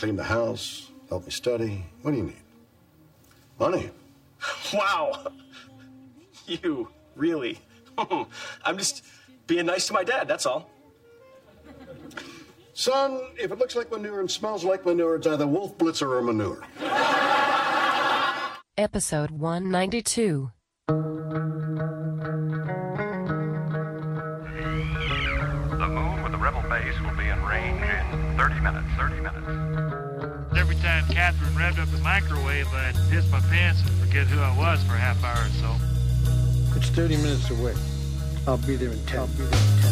clean the house, help me study. What do you need? Money. Wow. You, really? I'm just being nice to my dad, that's all. Son, if it looks like manure and smells like manure, it's either wolf blitzer or manure. Episode 192. Time Catherine revved up the microwave, I'd piss my pants and forget who I was for a half hour or so. It's 30 minutes away. I'll be there in 10. I'll be there in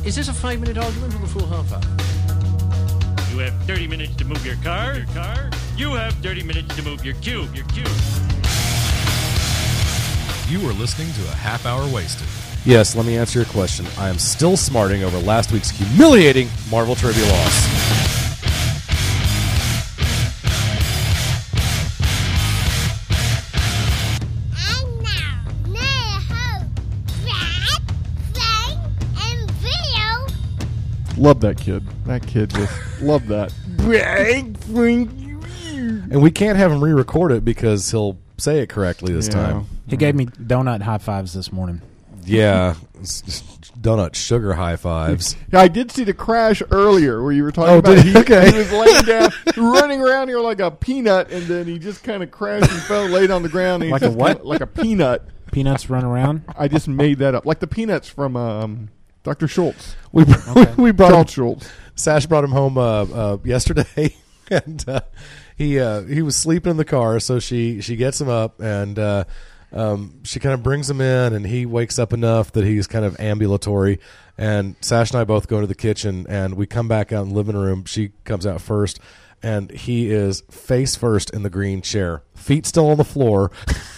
10. Is this a five minute argument or the full half hour? You have 30 minutes to move your car. Your car. You have 30 minutes to move your cube. Your cube. You are listening to a half hour wasted. Yes, let me answer your question. I am still smarting over last week's humiliating Marvel trivia loss. Love that kid. That kid just love that. And we can't have him re record it because he'll say it correctly this Yeah. time. He gave me donut high fives this morning. Yeah. it's just Donut sugar high fives. Yeah, I did see the crash earlier where you were talking Oh, about. did he. Okay. he was laying down, running around here like a peanut, and then he just kind of crashed and fell, laid on the ground. And he Like a just what? kinda- like a peanut. Peanuts run around. I just made that up, like the peanuts from um, Dr. Schultz. We, we brought him, Charles Schulz. Sash brought him home uh, uh, yesterday, and uh, he uh, he was sleeping in the car. So she she gets him up, and uh, um, she kind of brings him in, and he wakes up enough that he's kind of ambulatory. And Sash and I both go to the kitchen, and we come back out in the living room. She comes out first, and he is face first in the green chair, feet still on the floor.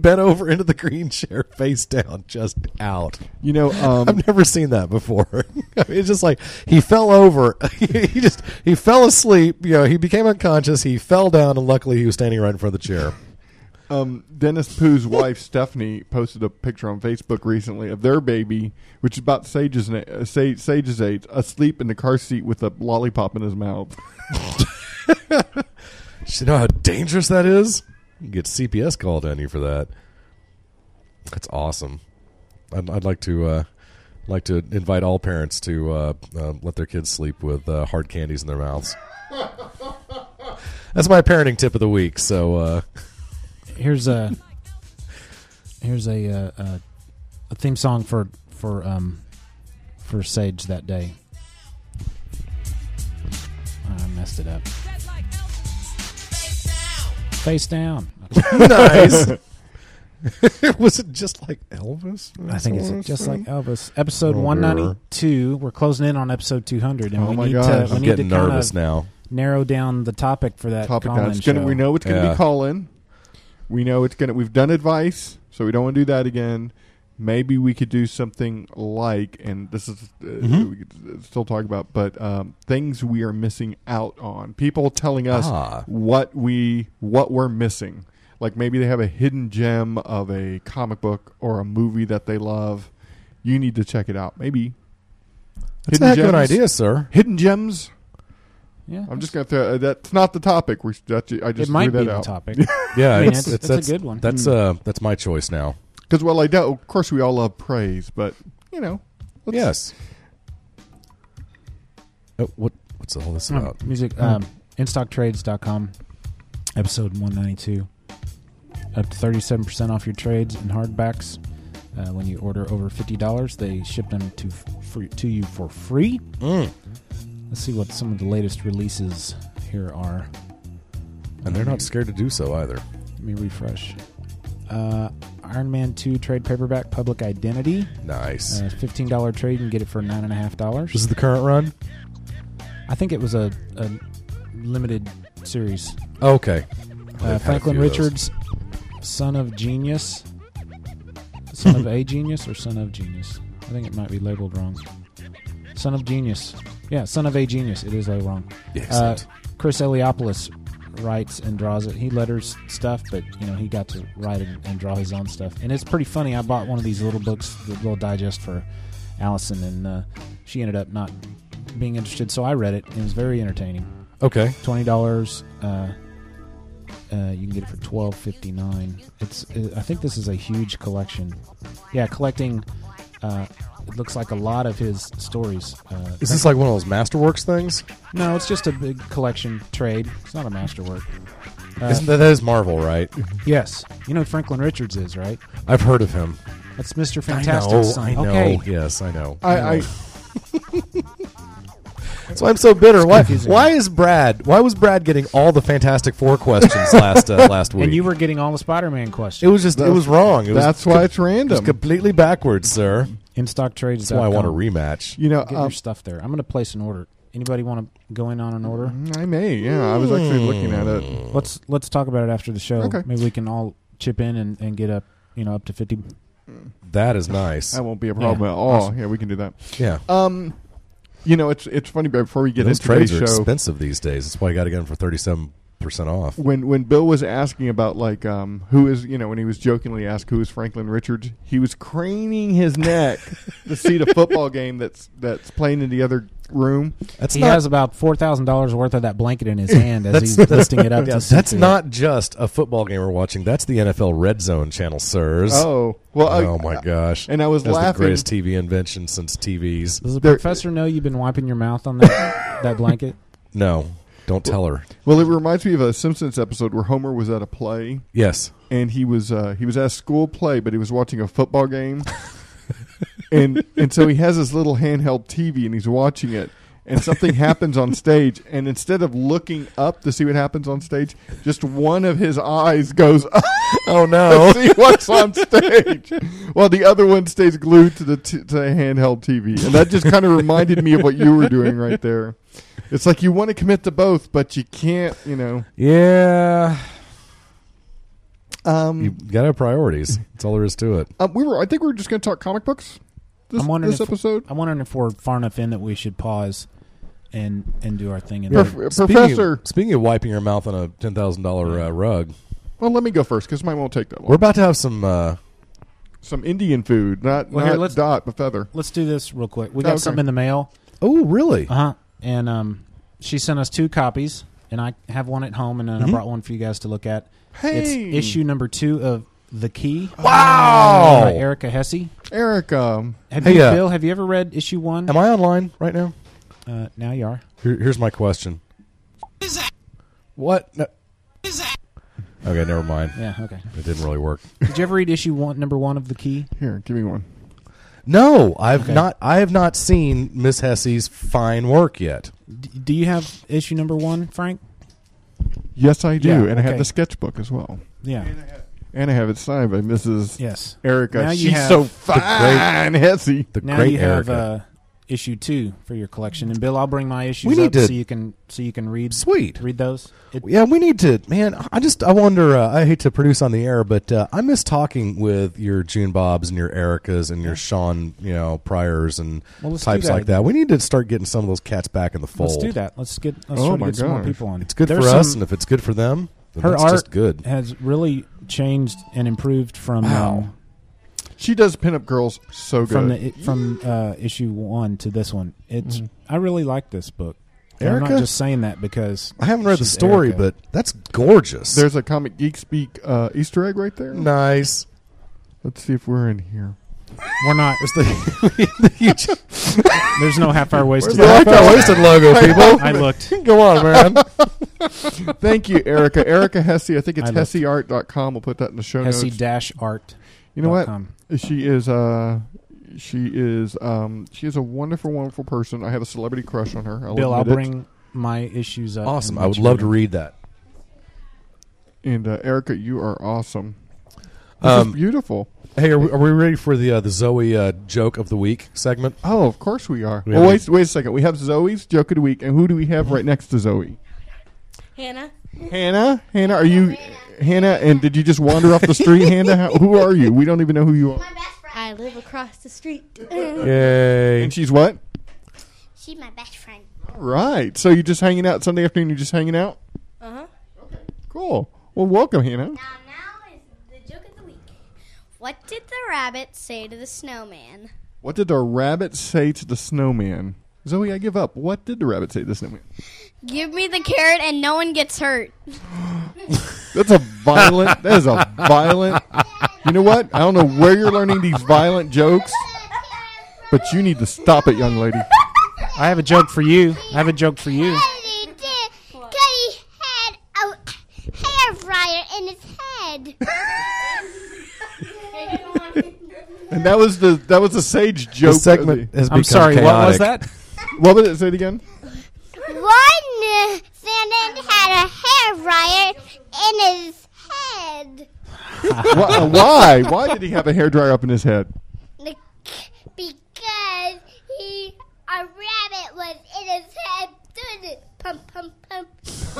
Bent over into the green chair, face down, just out. You know, um, I've never seen that before. I mean, it's just like he fell over. he just he fell asleep. You know, he became unconscious. He fell down, and luckily he was standing right in front of the chair. Um, Dennis Pooh's wife Stephanie posted a picture on Facebook recently of their baby, which is about Sage's uh, Sage, Sage's age, asleep in the car seat with a lollipop in his mouth. You know how dangerous that is. You get CPS called on you for that. That's awesome. I'd, I'd like to uh, like to invite all parents to uh, uh, let their kids sleep with uh, hard candies in their mouths. That's my parenting tip of the week. So. Uh, Here's a here's a uh, uh, a theme song for for um for Sage that day. I messed it up. Face down. nice. was it just like Elvis? I think it's just like Elvis. Episode one ninety two. We're closing in on episode two hundred, and Oh we my need gosh. to. We I'm need getting to kinda nervous now. Narrow down the topic for that Topic call-in now. It's gonna, show. we know it's going to Yeah. be call in. We know it's going to. We've done advice, so we don't want to do that again. Maybe we could do something like, and this is uh, Mhm. we could still talk about, but um, things we are missing out on. People telling us Ah. what we what we're missing. Like maybe they have a hidden gem of a comic book or a movie that they love. You need to check it out. Maybe That's Hidden a good idea, sir. hidden gems. Yeah, I'm just going to throw. Uh, that's not the topic. We that, I just it might threw be that the out. topic. Yeah, I mean, it's, it's- it's, it's a good one. That's uh, that's my choice now. Because well, I don't. Of course, we all love praise, but you know, let's- Yes. Oh, what what's all this Um, about? music. Um, InStockTrades.com, episode 192. Up to 37% off your trades and hardbacks. Uh, when you order over $50, they ship them to f- free, to you for free. Mm. Let's see what some of the latest releases here are. And they're not scared to do so either. Let me refresh. Uh, Iron Man 2 trade paperback, Public Identity. Nice. Uh, $15 trade. You can get it for $9.5. this is the current run. I think it was a, a limited series. Okay. Uh, They've had a Franklin few of. Richards, son of genius, son of a genius, or son of genius. I think it might be labeled wrong. Son of genius. Yeah, son of a genius. It is labeled wrong. Uh, Chris Eliopoulos writes and draws it. He letters stuff, but you know he got to write and, and draw his own stuff, and it's pretty funny. I bought one of these little books, the little digest for Allison, and uh, she ended up not being interested, so I read it. and It was very entertaining. Okay. twenty dollars. Uh, uh, you can get it for twelve fifty nine. It's. Uh, I think this is a huge collection. Yeah, collecting. Uh, it looks like a lot of his stories. Uh, Is this like one of those Masterworks things? No, it's just a big collection trade. It's not a masterwork. Uh, Isn't that, that is Marvel, right? Yes. You know who Franklin Richards is, right? I've heard of him. That's Mr. I Fantastic's know. I know. Okay. Yes, I know. I, I That's why I'm so bitter. Why? confusing. Why is Brad? Why was Brad getting all the Fantastic Four questions last uh, last week? And you were getting all the Spider-Man questions. It was just. It was wrong. It was that's why it's It was random. completely backwards, sir. In stock trades. That's why I want a rematch. You know, Get um, your stuff there. I'm going to place an order. Anybody want to go in on an order? I may. Yeah, I was actually looking at it. Let's let's talk about it after the show. Okay. Maybe we can all chip in and, and get up, you know, up to fifty. That is nice. That won't be a problem Yeah. at all. Awesome. Yeah, we can do that. Yeah. Um, you know, it's it's funny. But before we get Those into trades today's are expensive these days. That's why I got to get them for thirty-seven percent off. when when Bill was asking about like um, who is you know when he was jokingly asked who is Franklin Richards, he was craning his neck to see the football game that's that's playing in the other room. That's he not. has about four thousand dollars worth of that blanket in his hand as he's lifting it up. Yeah, to that's through not just a football game we're watching. That's the NFL Red Zone channel, sirs. Oh well, I- oh my gosh! and I was That's laughing. the greatest TV invention since TVs. Does the There- professor know you've been wiping your mouth on that that blanket? No, don't tell her. Well, it reminds me of a Simpsons episode where Homer was at a play Yes. and he was uh, he was at a school play, but he was watching a football game, and and so he has his little handheld TV and he's watching it, and something happens on stage, and instead of looking up to see what happens on stage, just one of his eyes goes up Oh to no! see what's on stage, while the other one stays glued to the t- to the handheld TV, and that just kind of reminded me of what you were doing right there. It's like you want to commit to both, but you can't, you know. yeah, Um, you got to have priorities. That's all there is to it. Um, we were. I think we were just going to talk comic books. This, I'm wondering this if- episode. I'm wondering if we're far enough in that we should pause and and do our thing. And Prof- then- Speaking Of, speaking of wiping your mouth on a ten thousand dollar uh, rug, Well, let me go first because mine won't take that long. we're about to have some. Uh, Some Indian food, not Well, not here, let's- dot, but feather. let's do this real quick. We got Okay. something in the mail. oh, really? Uh huh. And um, she sent us two copies, and I have one at home, and then I brought one for you guys to look at. It's issue number two of The Key. Wow. by Erica Hesse. Eric, um, Have Hey, you, uh, Bill? Have you ever read issue one? Am I online right now? Uh, now you are. Here, here's my question. What? No. Okay, never mind. Yeah. Okay. It didn't really work. Did you ever read issue one, number one of The Key? here, give me one. No, I've Okay. not. I have not seen Miss Hesse's fine work yet. D- do you have issue number one, Frank? Yes, I do, Yeah, and I have the sketchbook as well, Yeah. And I have it signed by Mrs. Yes. Erica. Now you She's have so the fine, Hesse. The Now great you have Erica. uh, issue two for your collection, and Bill, I'll bring my issues We need up to- so you can so you can read Sweet. read those. It, Yeah, we need to, man. I just, I wonder. Uh, I hate to produce on the air, but uh, I miss talking with your June Bobs and your Ericas and your Sean, you know, Priors and Well, let's types that like that. We need to start getting some of those cats back in the fold. Let's do that. Let's get let's Oh try to my get some more gosh. people on. It's good There's for us, some- and if it's good for them, then her that's art just good. has really changed and improved from Wow. um, She does pinup girls so good. from the from uh, issue one to this one. It's I really like this book. And I'm Erica? not just saying that because I haven't read the story, Erica. but that's gorgeous. There's a comic geek speak uh, Easter egg right there. nice. Let's see if we're in here. We're not. There's the, the huge, There's no half hour wasted. the half hour wasted logo, people. I looked. Go on, man. Thank you, Erica. Erica Hesse. I think it's I looked. hesseart.com. We'll put that in the show Hesse notes. dash art. You know what? com. She is uh she is um she is a wonderful, wonderful person. I have a celebrity crush on her. I'll Bill, I'll admit it. bring my issues up. awesome. and I let would you love to them. read that. And uh, Erica, you are awesome. This Um, is beautiful. Hey, are we, are we ready for the uh, the Zoe uh, joke of the week segment? Oh, of course we are. We well, wait, wait a second. We have Zoe's joke of the week, and who do we have right next to Zoe? Hannah. Hannah. Hannah, are you Hannah? And did you just wander off the street, Hannah? How, who are you? We don't even know who you are. My best friend. I live across the street. Yay! And she's what? She's my best friend. All right. So you're just hanging out Sunday afternoon. You're just hanging out. Uh huh. Okay. Cool. Well, welcome, Hannah. Now, now is the joke of the week. What did the rabbit say to the snowman? What did the rabbit say to the snowman? Zoe, I give up. What did the rabbit say to the snowman? Give me the carrot and no one gets hurt. That's a violent. that is a violent. You know what? I don't know where you're learning these violent jokes, but you need to stop it, young lady. I have a joke for you. I have a joke for you. Cuddy had a hair fryer in his head. And that was the that was the sage joke. The segment the- has I'm sorry, what was that? What was it? Say it again. One uh, had a hair fryer in his head why, why? Why did he have a hairdryer up in his head? because he a rabbit was in his head doing it. Pump, pump, pump.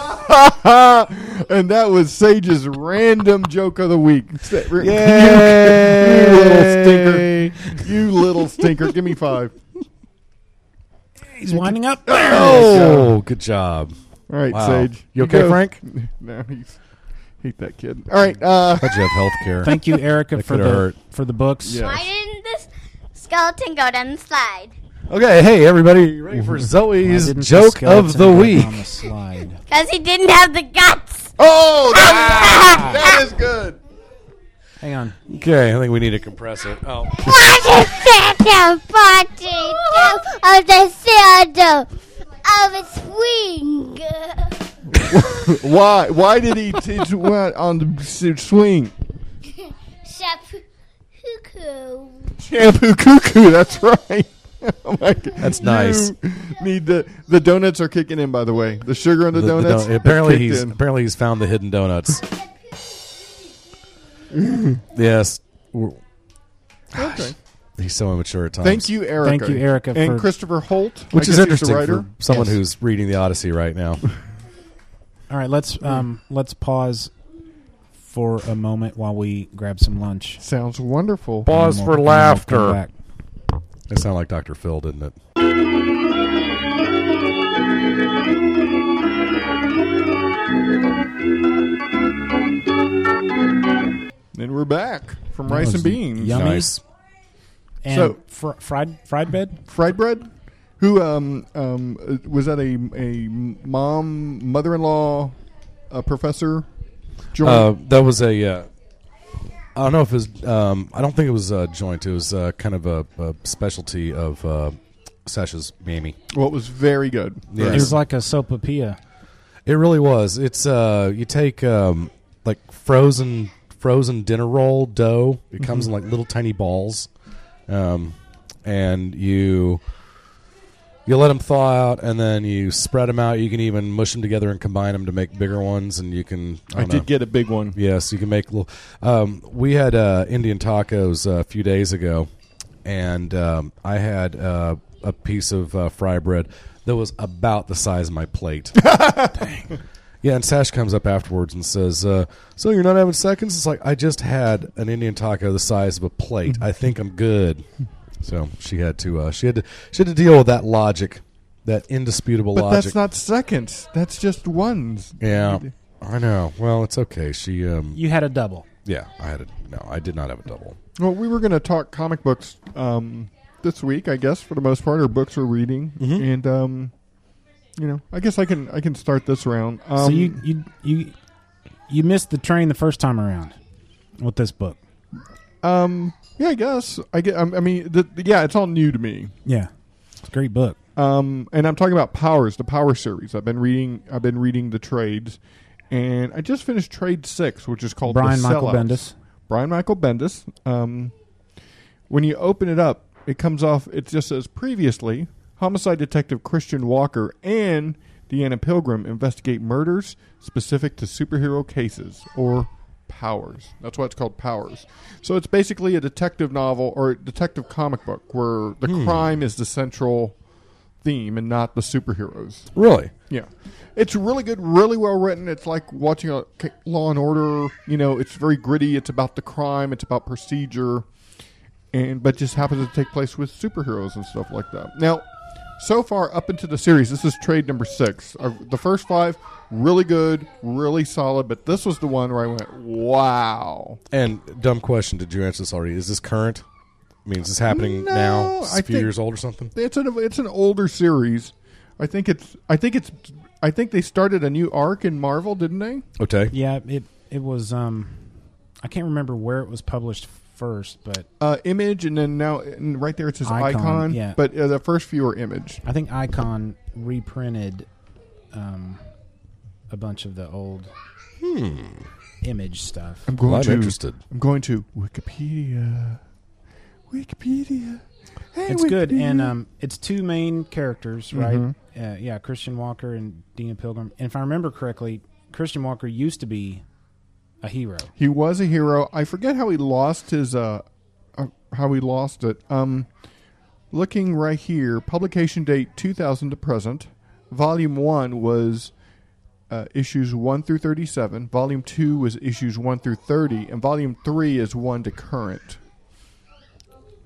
and that was Sage's random joke of the week. Sa- You, Yay! you little stinker. You little stinker. Give me five. He's winding up. Oh, good job. All right, Wow. Sage. You okay, go. Frank? no, he's hate that kid. All right. Uh, How'd you have health care? Thank you, Erica, for the hurt. for the books. Yeah. Why didn't this skeleton go down the slide? Okay, hey everybody, you ready for mm-hmm. Zoe's didn't the joke of the week? down the slide? Because he didn't have the guts. oh, that, that is good. Hang on. Okay, I think we need to compress it. Oh, What is Santa party of the Santa of a swing? Why? Why did he teach what on the s- swing? Shampoo. cuckoo. Shampoo cuckoo. That's right. Oh my God. That's nice. You need the the donuts are kicking in. By the way, the sugar in the, the- the donuts. don- apparently kicked he's in. apparently he's found the hidden donuts. yes, We're- Okay. he's so immature at times. Thank you, Erica. Thank you, Erica, and for- Christopher Holt, which I is he's the interesting writer. for someone Yes. who's reading the Odyssey right now. All right, let's um let's pause for a moment while we grab some lunch. Sounds wonderful. Pause And for we'll- and we'll come laughter. back. It sounded like Dr. Phil, didn't it? And we're back from That rice was and beans. yummy. Nice. And So- fr- fried fried bread. Fried bread. Who um um uh, was that a a mom mother in law a professor? Joint? Uh, that was a. Uh, I don't know if it was. Um, I don't think it was uh, joint. It was uh, kind of a, a specialty of uh, Sasha's Mamie. well, it was very good. Yeah. It was like a sopapilla. It really was. It's uh, you take um, like frozen frozen dinner roll dough. It comes in like little tiny balls, um, and you you let them thaw out, and then you spread them out. You can even mush them together and combine them to make bigger ones. And you can. I, I did know. get a big one. Yes, you can make little. Um, we had uh, Indian tacos uh, a few days ago, and um, I had uh, a piece of uh, fry bread that was about the size of my plate. Dang. Yeah, and Sash comes up afterwards and says, uh, "So you're not having seconds?" It's like I just had an Indian taco the size of a plate. I think I'm good. So she had to. Uh, she had to. She had to deal with that logic, that indisputable But logic. that's not seconds. That's just ones. Yeah, I know. Well, it's okay. She. Um, You had a double. yeah, I had a no. I did not have a double. Well, we were going to talk comic books um, this week, I guess, for the most part, or books we're reading, Mhm. and um, you know, I guess I can I can start this round. Um, so you you you you missed the train the first time around with this book. um, yeah, I guess I get. I mean, the, yeah, it's all new to me. Yeah, it's a great book. Um, and I'm talking about Powers, the Power series. I've been reading. I've been reading the trades, and I just finished Trade Six, which is called Brian Michael Sellouts. Bendis. Brian Michael Bendis. Um, when you open it up, it comes off. It just says previously, homicide detective Christian Walker and Deanna Pilgrim investigate murders specific to superhero cases or powers. That's why it's called Powers. So it's basically a detective novel or detective comic book where the Hmm. crime is the central theme and not the superheroes. Really? Yeah, it's really good, really well written. It's like watching a Law and Order. You know, it's very gritty. It's about the crime. It's about procedure, and but just happens to take place with superheroes and stuff like that. Now, so far up into the series, this is trade number six. Uh, the first five really good, really solid, but this was the one where I went, "Wow!" And dumb question: Did you answer this already? Is this current? I mean, is this happening now? Is this few think- years old or something? It's an it's an older series. I think it's. I think it's. I think they started a new arc in Marvel, didn't they? Okay. Yeah, it it was. Um, I can't remember where it was published first, but Uh, image, and then now and right there it says Icon, icon. yeah. But uh, the first few are image. I think Icon reprinted um, a bunch of the old image stuff. I'm going Well, I'm to. interested. I'm going to Wikipedia. Wikipedia. Hey, it's good, Wikipedia. and um, it's two main characters, right? Mhm. Uh, yeah, Christian Walker and Deena Pilgrim. And if I remember correctly, Christian Walker used to be a hero. He was a hero. I forget how he lost his uh, uh how he lost it. Um looking right here, publication date 2000 to present. Volume 1 was uh, issues 1 through 37. Volume 2 was issues 1 through 30 and volume 3 is 1 to current.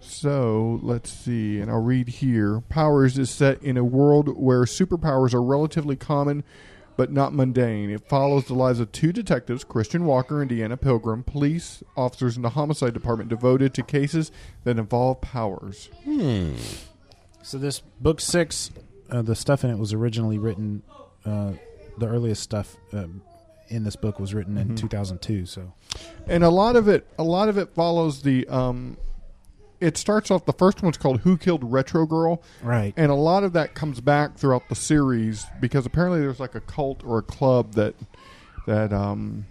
So, let's see, and I'll read here. Powers is set in a world where superpowers are relatively common but not mundane. It follows the lives of two detectives, Christian Walker and Deanna Pilgrim, police officers in the homicide department devoted to cases that involve powers. Hmm. So this book six, uh, the stuff in it was originally written. Uh, the earliest stuff um, in this book was written in Mhm. 2002. So and a lot of it a lot of it follows the um it starts off the first one's called who killed retro girl Right. and a lot of that comes back throughout the series because apparently there's like a cult or a club that that um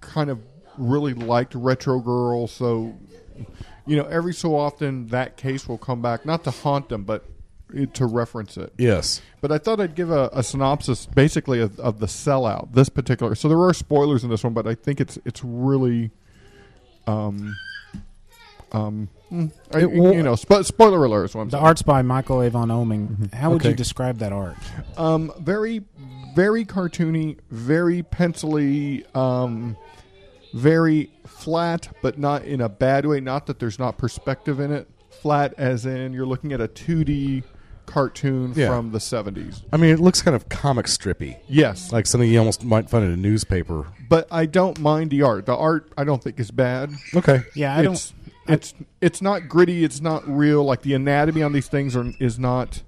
kind of really liked retro girl so you know every so often that case will come back not to haunt them but to reference it Yes. but I thought I'd give a, a synopsis, basically, of, of the sellout. This particular, so there are spoilers in this one, but I think it's it's really, um, um, mm, I- It will- you know, spo- spoiler alert. Is what I'm the saying. art's by Michael Avon Oeming. How would you describe that art? Um, very, very cartoony, very pencily, um, very flat, but not in a bad way. Not that there's not perspective in it. Flat, as in you're looking at a 2D cartoon Yeah. from the 70s. I mean, it looks kind of comic strippy. Yes. Like something you almost might find in a newspaper. but I don't mind the art. The art I don't think is bad. Okay. Yeah, I don't- It's, it's it's not gritty. It's not real. Like the anatomy on these things are is not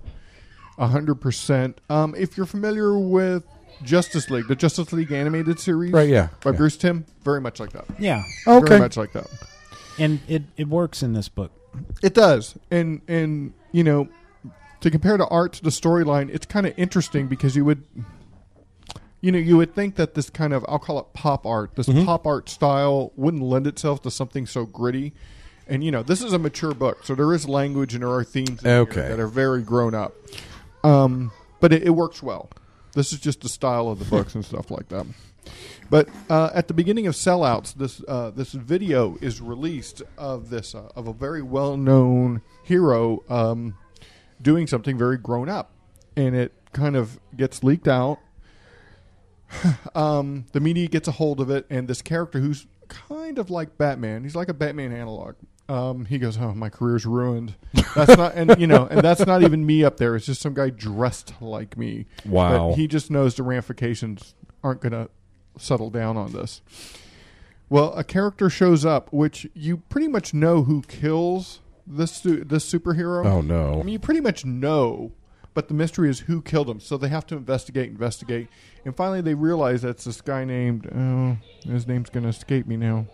hundred percent. Um, if you're familiar with Justice League, the Justice League animated series, Right, yeah, by yeah. Bruce Timm, very much like that. Yeah. Okay. very much like that. And it, it works in this book. It does, and and you know, to compare the art to the storyline, it's kind of interesting because you would, you know, you would think that this kind of I'll call it pop art, this Mhm. pop art style wouldn't lend itself to something so gritty. And you know, this is a mature book, so there is language and there are themes Okay. that are very grown up. Um, but it, it works well. This is just the style of the books and stuff like that. But uh, at the beginning of Sellouts, this uh, this video is released of this uh, of a very well known hero um, doing something very grown up, and it kind of gets leaked out. um, the media gets a hold of it, and this character who's kind of like Batman, he's like a Batman analog. Um, he goes, "Oh, my career's ruined." That's not, and you know, and that's not even me up there. It's just some guy dressed like me. Wow. But he just knows the ramifications aren't going to settle down on this. Well, a character shows up, which you pretty much know who kills this su- this superhero. Oh, no. I mean, you pretty much know, but the mystery is who killed him. So they have to investigate, investigate, and finally they realize that's this guy named. Oh, his name's going to escape me now.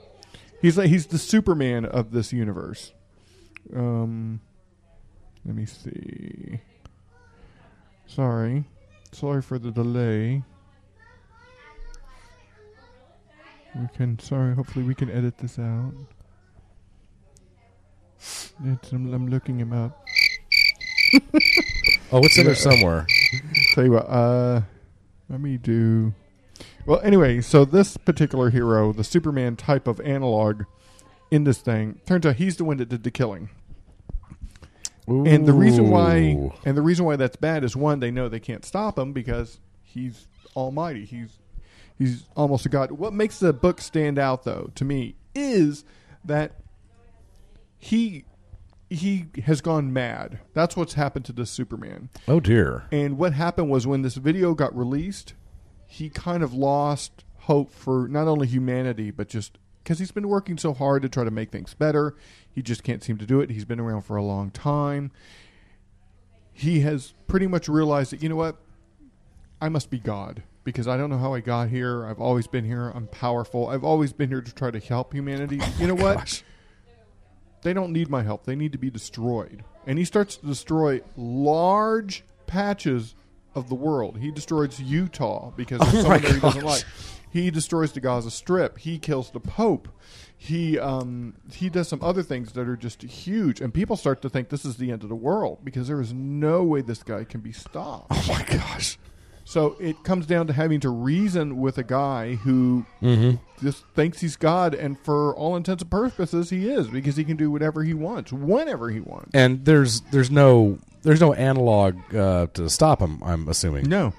He's like he's the Superman of this universe. Um, let me see. Sorry, sorry for the delay. We can. Sorry. Hopefully, we can edit this out. It's, I'm, I'm looking him up. Oh, it's in there somewhere. Tell you what. Uh, let me do. Well, anyway, so this particular hero, the Superman type of analog in this thing, turns out he's the one that did the killing. And the reason why and the reason why that's bad is one, they know they can't stop him because he's almighty. He's he's almost a god. What makes the book stand out though to me is that he he has gone mad. That's what's happened to this Superman. Oh dear. And what happened was when this video got released, he kind of lost hope for not only humanity but just because he's been working so hard to try to make things better. He just can't seem to do it. He's been around for a long time. he has pretty much realized that you know what, I must be God because I don't know how I got here. I've always been here. I'm powerful. I've always been here to try to help humanity. Oh you know what? They don't need my help. They need to be destroyed. And he starts to destroy large patches of the world. He destroys Utah because Oh of my someone there he doesn't like. He destroys the Gaza Strip. He kills the Pope. He um, he does some other things that are just huge, and people start to think this is the end of the world because there is no way this guy can be stopped. Oh my gosh! So it comes down to having to reason with a guy who Mhm. just thinks he's God, and for all intents and purposes, he is because he can do whatever he wants, whenever he wants. And there's there's no there's no analog uh, to stop him. I'm assuming. No.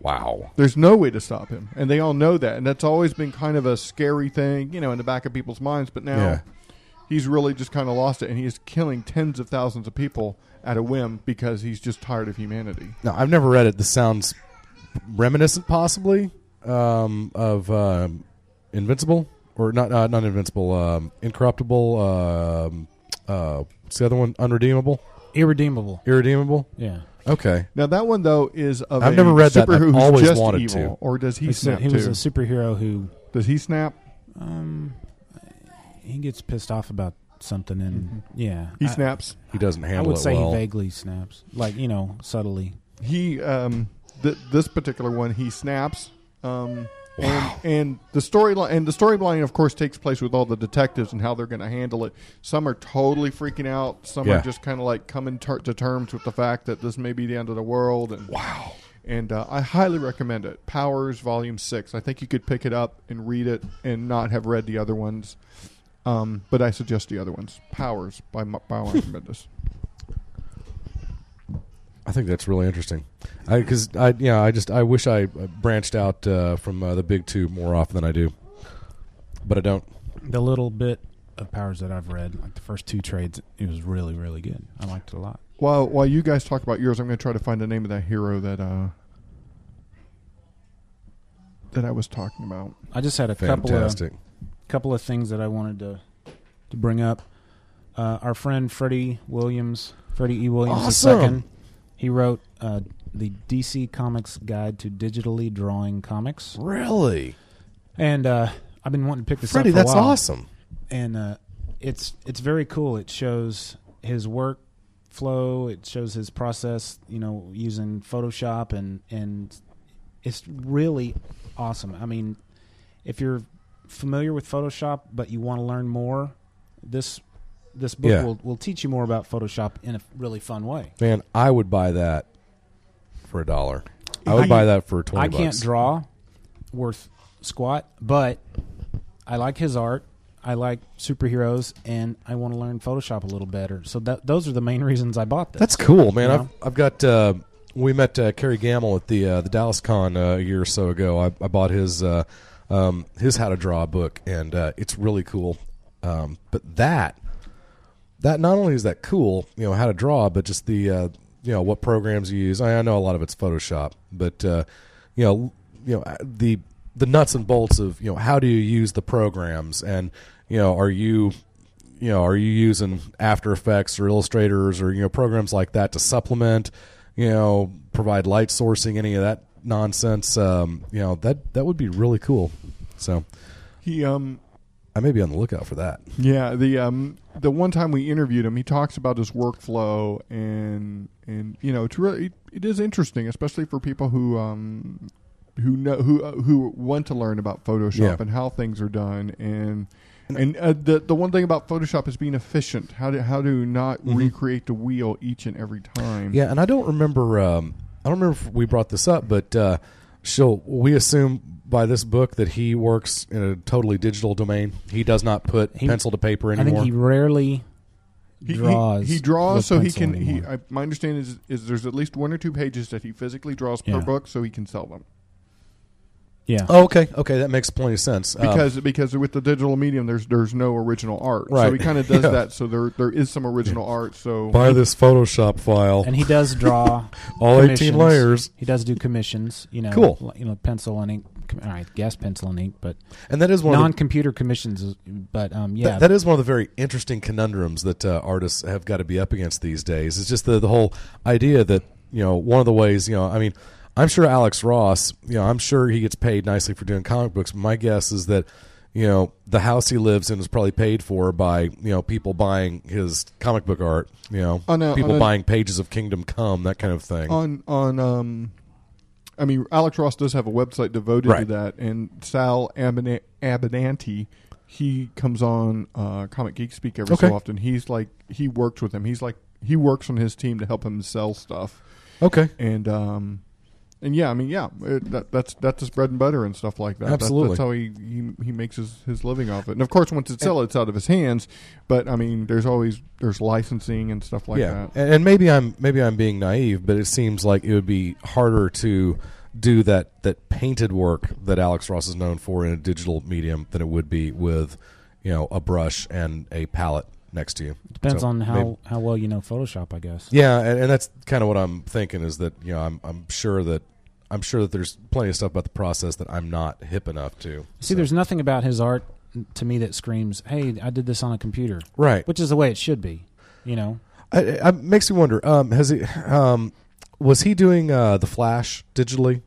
Wow. There's no way to stop him, and they all know that, and that's always been kind of a scary thing, you know, in the back of people's minds. But now Yeah. he's really just kind of lost it, and he is killing tens of thousands of people at a whim because he's just tired of humanity. No, I've never read it. This sounds reminiscent, possibly, um, of um, Invincible or not uh, not Invincible, um, Incorruptible. Um, uh, what's the other one? Unredeemable, Irredeemable. Irredeemable. Yeah. Okay. Now that one though is of I've a never read that. super I've who's always just wanted evil, to. or does he He's a- snap he was too? a superhero who does he snap? um he gets pissed off about something and yeah He I- snaps. He doesn't handle. I handle would it say well. he vaguely snaps like you know subtly he um th- this particular one he snaps um and, and the storyline and the storyline of course takes place with all the detectives and how they're going to handle it. Some are totally freaking out. Some Yeah. are just kind of like coming ter- to terms with the fact that this may be the end of the world and wow. And uh, i highly recommend it. Powers volume 6 i think you could pick it up and read it and not have read the other ones. Um, but i suggest the other ones. Powers by, M- by Bendis. I think that's really interesting. Because I, yeah, I just I wish I uh, branched out uh, from uh, the big two more often than I do, but I don't. the little bit of powers that I've read like the first two trades it was really really good I liked it a lot While while you guys talk about yours, I'm going to try to find the name of that hero that uh that I was talking about. I just had a Fantastic. couple of couple of things that I wanted to to bring up. Uh, our friend Freddie Williams, Freddie E. Williams Awesome. II, he wrote uh, the DC Comics Guide to Digitally Drawing Comics. Really? And uh, I've been wanting to pick this Freddie, up. For a that's while. awesome. And uh, it's it's very cool. It shows his work flow. It shows his process. You know, using Photoshop and and it's really awesome. I mean, if you're familiar with Photoshop but you want to learn more, this this book Yeah. will will teach you more about Photoshop in a really fun way. Man, I would buy that for a dollar. I would I- buy that for twenty. I can't bucks. draw worth squat, but I like his art. I like superheroes, and I want to learn Photoshop a little better. So that those are the main reasons I bought this. That's cool, man. You I've? I've got. Uh, we met uh, Kerry Gammill at the uh, the Dallas Con uh, a year or so ago. I, I bought his uh, um, his How to Draw book, and uh, it's really cool. Um, but that that not only is that cool, you know, how to draw, but just the uh, you know what programs you use. I, I know a lot of it's Photoshop, but uh, you know you know the the nuts and bolts of you know how do you use the programs, and you know are you you know, are you using After Effects or Illustrators or you know programs like that to supplement, you know, provide light sourcing, any of that nonsense? Um, you know, that that would be really cool. So He um I may be on the lookout for that. Yeah, the um the one time we interviewed him, he talks about his workflow and and you know it's really it is interesting, especially for people who um who know who uh, who want to learn about Photoshop Yeah. and how things are done and. And uh, the the one thing about Photoshop is being efficient. How to how to not Mhm. recreate the wheel each and every time. Yeah, and I don't remember. Um, I don't remember if we brought this up, but uh, she'll. We assume by this book that he works in a totally digital domain. He does not put He- pencil to paper anymore. I anymore. think he rarely He, he- draws. he, draws so he can. He. I, my understanding is, is there's at least one or two pages that he physically draws per book, so he can sell them. yeah. oh, okay, okay, that makes plenty of sense. Um, because because with the digital medium there's there's no original art right. so he kind of does Yeah. that so there there is some original art so buy this Photoshop file, and he does draw all eighteen layers. He does do commissions. You know, Cool. You know, pencil and ink com- all right, gas pencil and ink, but And that is one of the- non-computer commissions. But um, Th- yeah, that is one of the very interesting conundrums that uh, artists have got to be up against these days. It's just the the whole idea that you know one of the ways you know I mean I'm sure Alex Ross you know I'm sure he gets paid nicely for doing comic books. My guess is that you know the house he lives in is probably paid for by you know people buying his comic book art. You know On a- people on a- buying pages of Kingdom Come that kind of thing. on on um I mean Alex Ross does have a website devoted to that and Sal Abina- Abbinanti he comes on uh, Comic Geek Speak every Okay. so often. He's like he works with him. He's like he works on his team to help him sell stuff. Okay. And um and yeah, I mean yeah, it, that, that's that's his bread and butter and stuff like that. That's- Absolutely. That's, how he, he he makes his, his living off it. And of course once it's sell it's out of his hands, but I mean there's always there's licensing and stuff like yeah, that. and, and maybe I'm maybe I'm being naive, but it seems like it would be harder to do that that painted work that Alex Ross is known for in a digital medium than it would be with you know a brush and a palette next to you. depends So on how maybe- how well you know Photoshop, I guess. yeah, and, and that's kind of what I'm thinking is that you know I'm I'm sure that I'm sure that there's plenty of stuff about the process that I'm not hip enough to. See, there's nothing about his art to me that screams, "Hey, I did this on a computer." Right. Which is the way it should be. You know. I, makes me wonder. Um, has he? Um, was he doing uh, the Flash digitally?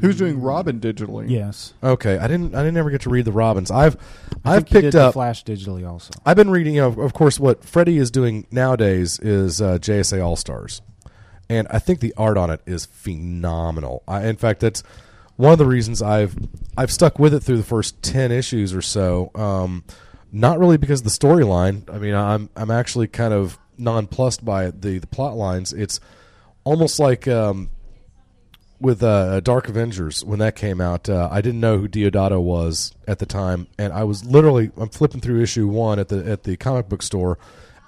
Who's doing Robin digitally? Yes. Okay, I didn't. I didn't ever get to read the Robins. I've I think he picked did the up Flash digitally also. I've been reading. You know, of course, what Freddie is doing nowadays is uh, JSA All Stars, and I think the art on it is phenomenal. I, in fact, that's one of the reasons I've I've stuck with it through the first ten issues or so. Um, not really because of the storyline. I mean, I'm I'm actually kind of nonplussed by the the plot lines. It's almost like um, with uh, Dark Avengers when that came out. Uh, I didn't know who Deodato was at the time, and I was literally I'm flipping through issue one at the at the comic book store,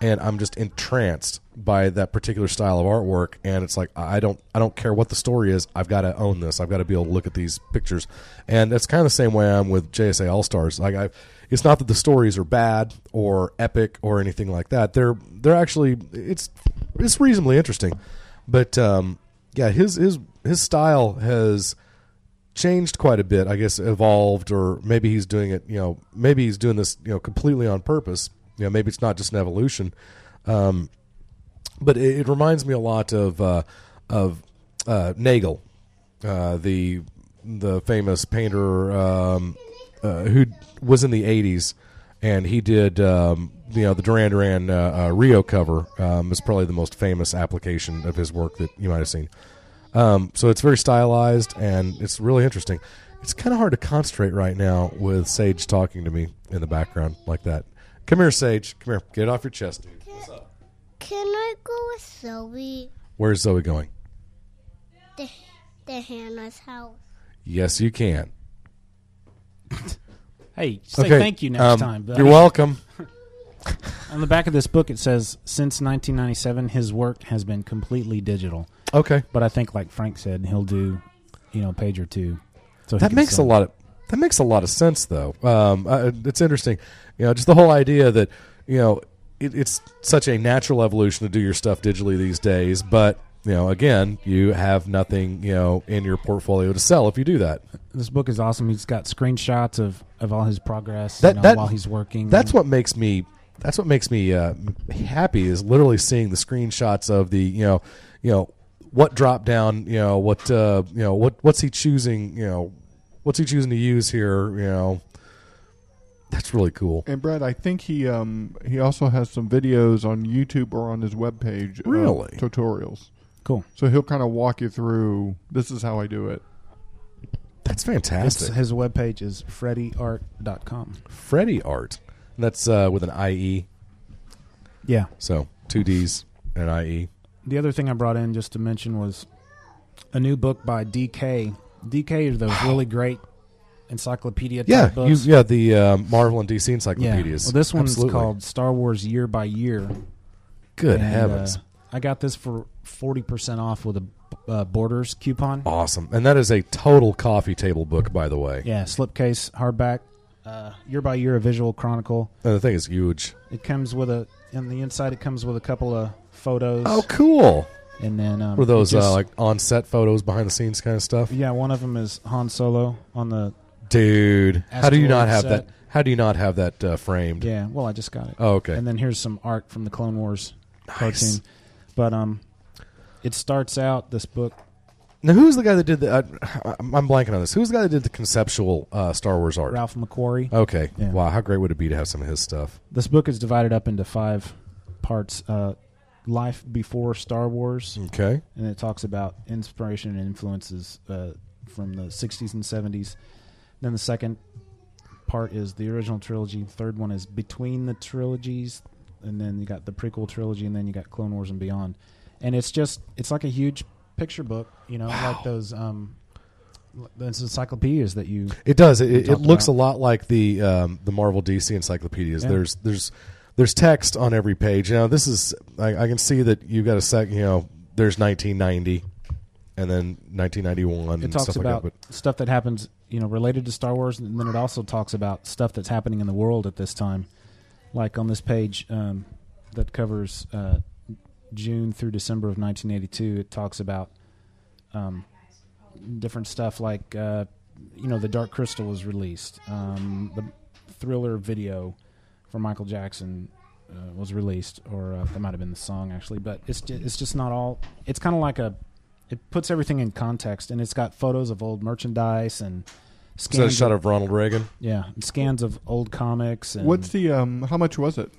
and I'm just entranced by that particular style of artwork. And it's like I don't I don't care what the story is. I've got to own this. I've got to be able to look at these pictures, and that's kind of the same way I'm with JSA All Stars. Like I. It's not that the stories are bad or epic or anything like that. They're they're actually it's it's reasonably interesting, but um, yeah, his his his style has changed quite a bit. I guess evolved, or maybe he's doing it. You know, maybe he's doing this. You know, completely on purpose. You know, maybe it's not just an evolution. Um, but it, it reminds me a lot of uh, of uh, Nagel, uh, the the famous painter um, uh, who was in the '80s, and he did um, you know the Duran Duran uh, uh, Rio cover um, is probably the most famous application of his work that you might have seen. Um, so it's very stylized and it's really interesting. It's kind of hard to concentrate right now with Sage talking to me in the background like that. Come here, Sage. Come here. Get it off your chest, dude. What's up? Can I go with Zoe Where's Zoe going? to, to Hannah's house? Yes, you can. Hey, say Okay, thank you next um, time. you're welcome. On the back of this book, it says since 1997, his work has been completely digital. Okay. but I think, like Frank said, he'll do, you know, a page or two. So that makes a lot of that makes a lot of sense, though. Um, uh, it's interesting, you know, just the whole idea that you know it, it's such a natural evolution to do your stuff digitally these days, but you know, again, you have nothing, you know, in your portfolio to sell if you do that. This book is awesome. He's got screenshots of, of all his progress That, you know, that while he's working. That's what makes me. That's what makes me uh, happy is literally seeing the screenshots of the you know, you know what drop down, you know what uh, you know what what's he choosing, you know, what's he choosing to use here, you know. That's really cool. And Brad, I think he um he also has some videos on YouTube or on his webpage. of Really? tutorials. Cool. So he'll kind of walk you through. This is how I do it. That's It's, fantastic. his webpage is freddieart.com. Freddie art. That's uh, with an IE. Yeah. So two D's and an IE. The other thing I brought in just to mention was a new book by DK. DK are those really great encyclopedia Yeah, you, yeah. The um, Marvel and DC encyclopedias. Yeah. Well, this one's Absolutely. called Star Wars Year by Year. Good And, heavens. uh, I got this for 40% off with a uh, Borders coupon. Awesome, and that is a total coffee table book, by the way. Yeah, slipcase, hardback, uh, year by year, a visual chronicle. And the thing is huge. It comes with a, on the inside, it comes with a couple of photos. Oh, cool! And then um, Were those just- uh, like on set photos, behind the scenes kind of stuff? Yeah, one of them is Han Solo on the. Dude, how do you not have Asteroid that? How do you not have that uh, framed? Yeah, well, I just got it. Oh, okay. And then here's some art from the Clone Wars Nice. cartoon. But um, it starts out this book. Now, who's the guy that did the? Uh, I'm blanking on this. Who's the guy that did the conceptual uh, Star Wars art? Ralph McQuarrie. Okay. Yeah. Wow, how great would it be to have some of his stuff? This book is divided up into five parts. Uh, Life before Star Wars. Okay. And it talks about inspiration and influences uh, from the 60s and 70s. Then the second part is the original trilogy. Third one is between the trilogies, and then you got the prequel trilogy, and then you got Clone Wars and Beyond. And it's just it's like a huge picture book, you know, like those um, those encyclopedias that you. It does. It, it, looks about. a lot like the um, the Marvel DC encyclopedias. Yeah. There's there's there's text on every page. Now this is I, I can see that you got a sec. You know, there's 1990, and then 1991 It and talks stuff about like that. stuff that happens, you know, related to Star Wars, and then it also talks about stuff that's happening in the world at this time. Like on this page um, that covers uh, June through December of 1982, it talks about um, different stuff like, uh, you know, The Dark Crystal was released, um, the Thriller video for Michael Jackson uh, was released, or uh, that might have been the song actually, but it's ju- it's just not all. It's kind of like a it puts everything in context, and it's got photos of old merchandise and Is that a shot of Ronald Reagan? Yeah, and scans of old comics. And What's the um? How much was it?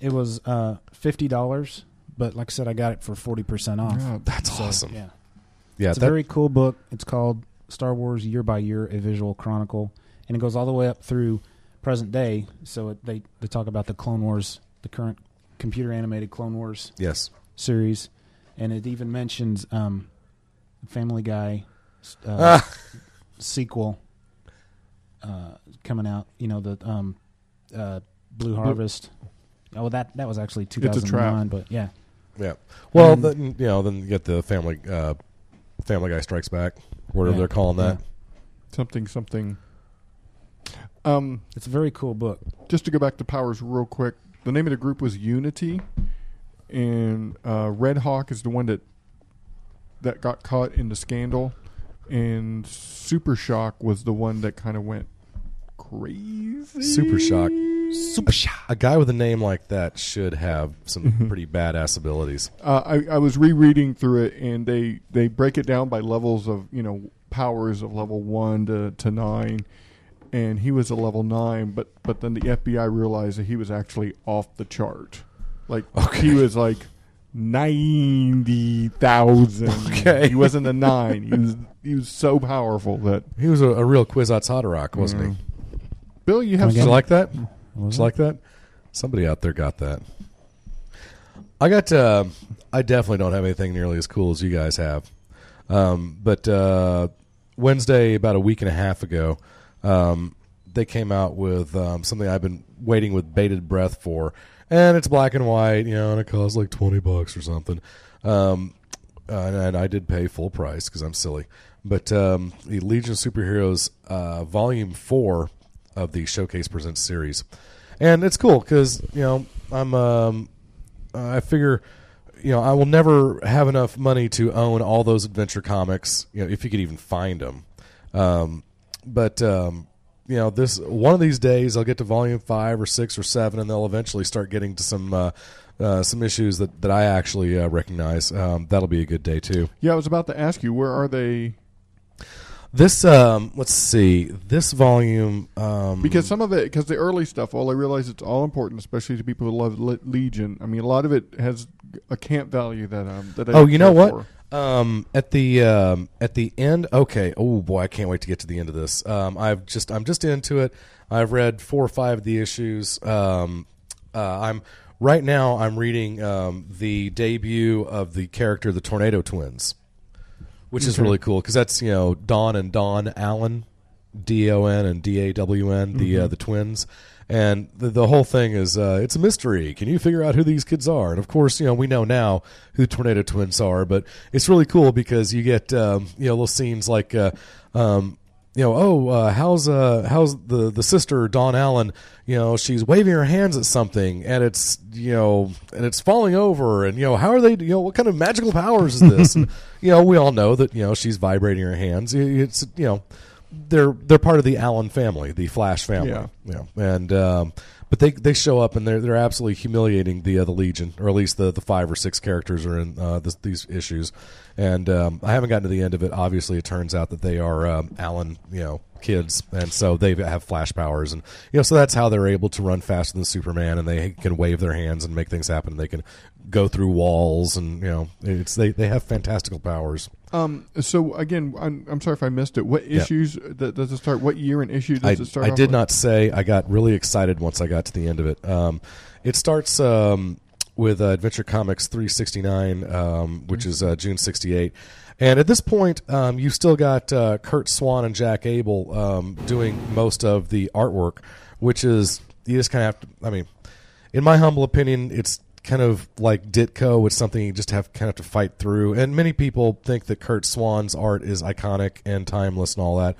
It was uh, fifty dollars, but like I said, I got it for forty percent off. Yeah, that's So, awesome. Yeah, Yeah, it's that- a very cool book. It's called Star Wars Year by Year: A Visual Chronicle, and it goes all the way up through present day. So it, they they talk about the Clone Wars, the current computer animated Clone Wars Yes. series, and it even mentions um, Family Guy uh, Ah. sequel uh, coming out. You know the um, uh, Blue Harvest. Oh, that that was actually two It's a thousand trap. nine, but yeah, Yeah. Well, And- then you know, then you get the family uh, Family Guy Strikes Back, whatever Yeah. they're calling that. Something something. Um, it's a very cool book. Just to go back to Powers real quick, the name of the group was Unity, and uh, Red Hawk is the one that that got caught in the scandal, and Super Shock was the one that kind of went crazy. Super Shock. Super Shock. A guy with a name like that should have some pretty badass abilities. Uh, I, I was rereading through it, and they, they break it down by levels of you know powers of level one to, to nine, and he was a level nine, but but then the FBI realized that he was actually off the chart, like he was like ninety thousand. Okay. he wasn't a nine. He was he was so powerful that He was a, a real Kwisatz Haderach, wasn't Yeah. he? Bill, you have Did you some- like that? Was Did you like that? Somebody out there got that. I got. Uh, I definitely don't have anything nearly as cool as you guys have. Um, but uh, Wednesday, about a week and a half ago, um, they came out with um, something I've been waiting with bated breath for, and it's black and white, you know, and it costs like twenty bucks or something. Um, uh, and I did pay full price because I'm silly. But um, the Legion of Superheroes uh, Volume Four of the Showcase Presents series, and it's cool because you know I'm um, I figure you know I will never have enough money to own all those adventure comics. You know if you could even find them, um, but um, you know this one of these days I'll get to volume five or six or seven, and they'll eventually start getting to some. Uh, uh, some issues that, that I actually uh, recognize. Um, that'll be a good day too. Yeah, I was about to ask you where are they This um, let's see, this volume um, because some of it because the early stuff all i realize it's all important especially to people who love Le- legion i mean a lot of it has a camp value that um that I oh, you know what? for. Um, at the um, at the end, okay. Oh boy, I can't wait to get to the end of this. Um, I've just I'm just into it. I've read four or five of the issues. Um, uh, I'm right now. I'm reading um, the debut of the character, the Tornado Twins, which is really cool because that's you know Don and Dawn Allen, D O N and D A W N, the uh, Mhm. the twins, and the, the whole thing is uh, it's a mystery. Can you figure out who these kids are? And of course, you know we know now who Tornado Twins are, but it's really cool because you get um, you know little scenes like uh, um, you know, oh, uh, how's uh, how's the the sister Dawn Allen? You know, she's waving her hands at something, and it's you know, and it's falling over, and you know, how are they? You know, what kind of magical powers is this? and, you know, we all know that you know she's vibrating her hands. It's you know, they're they're part of the Allen family, the Flash family. Yeah. Know, and um, but they they show up and they're they're absolutely humiliating the uh, the Legion, or at least the the five or six characters are in uh, this, these issues. And um, I haven't gotten to the end of it. Obviously, it turns out that they are um, Allen, you know, kids, and so they have flash powers, and you know, so that's how they're able to run faster than Superman, and they can wave their hands and make things happen. They can go through walls, and you know, it's they they have fantastical powers. Um. So again, I'm, I'm sorry if I missed it. What issues th- does it start? What year and issue does I, it start? I did with? not say. I got really excited once I got to the end of it. Um, it starts um, with uh, Adventure Comics 369, um, which is uh, June 68. And at this point, um, you've still got uh, Curt Swan and Jack Abel um, doing most of the artwork, which is, you just kind of have to, I mean, in my humble opinion, it's kind of like Ditko. It's something you just have kind of to fight through. And many people think that Curt Swan's art is iconic and timeless and all that.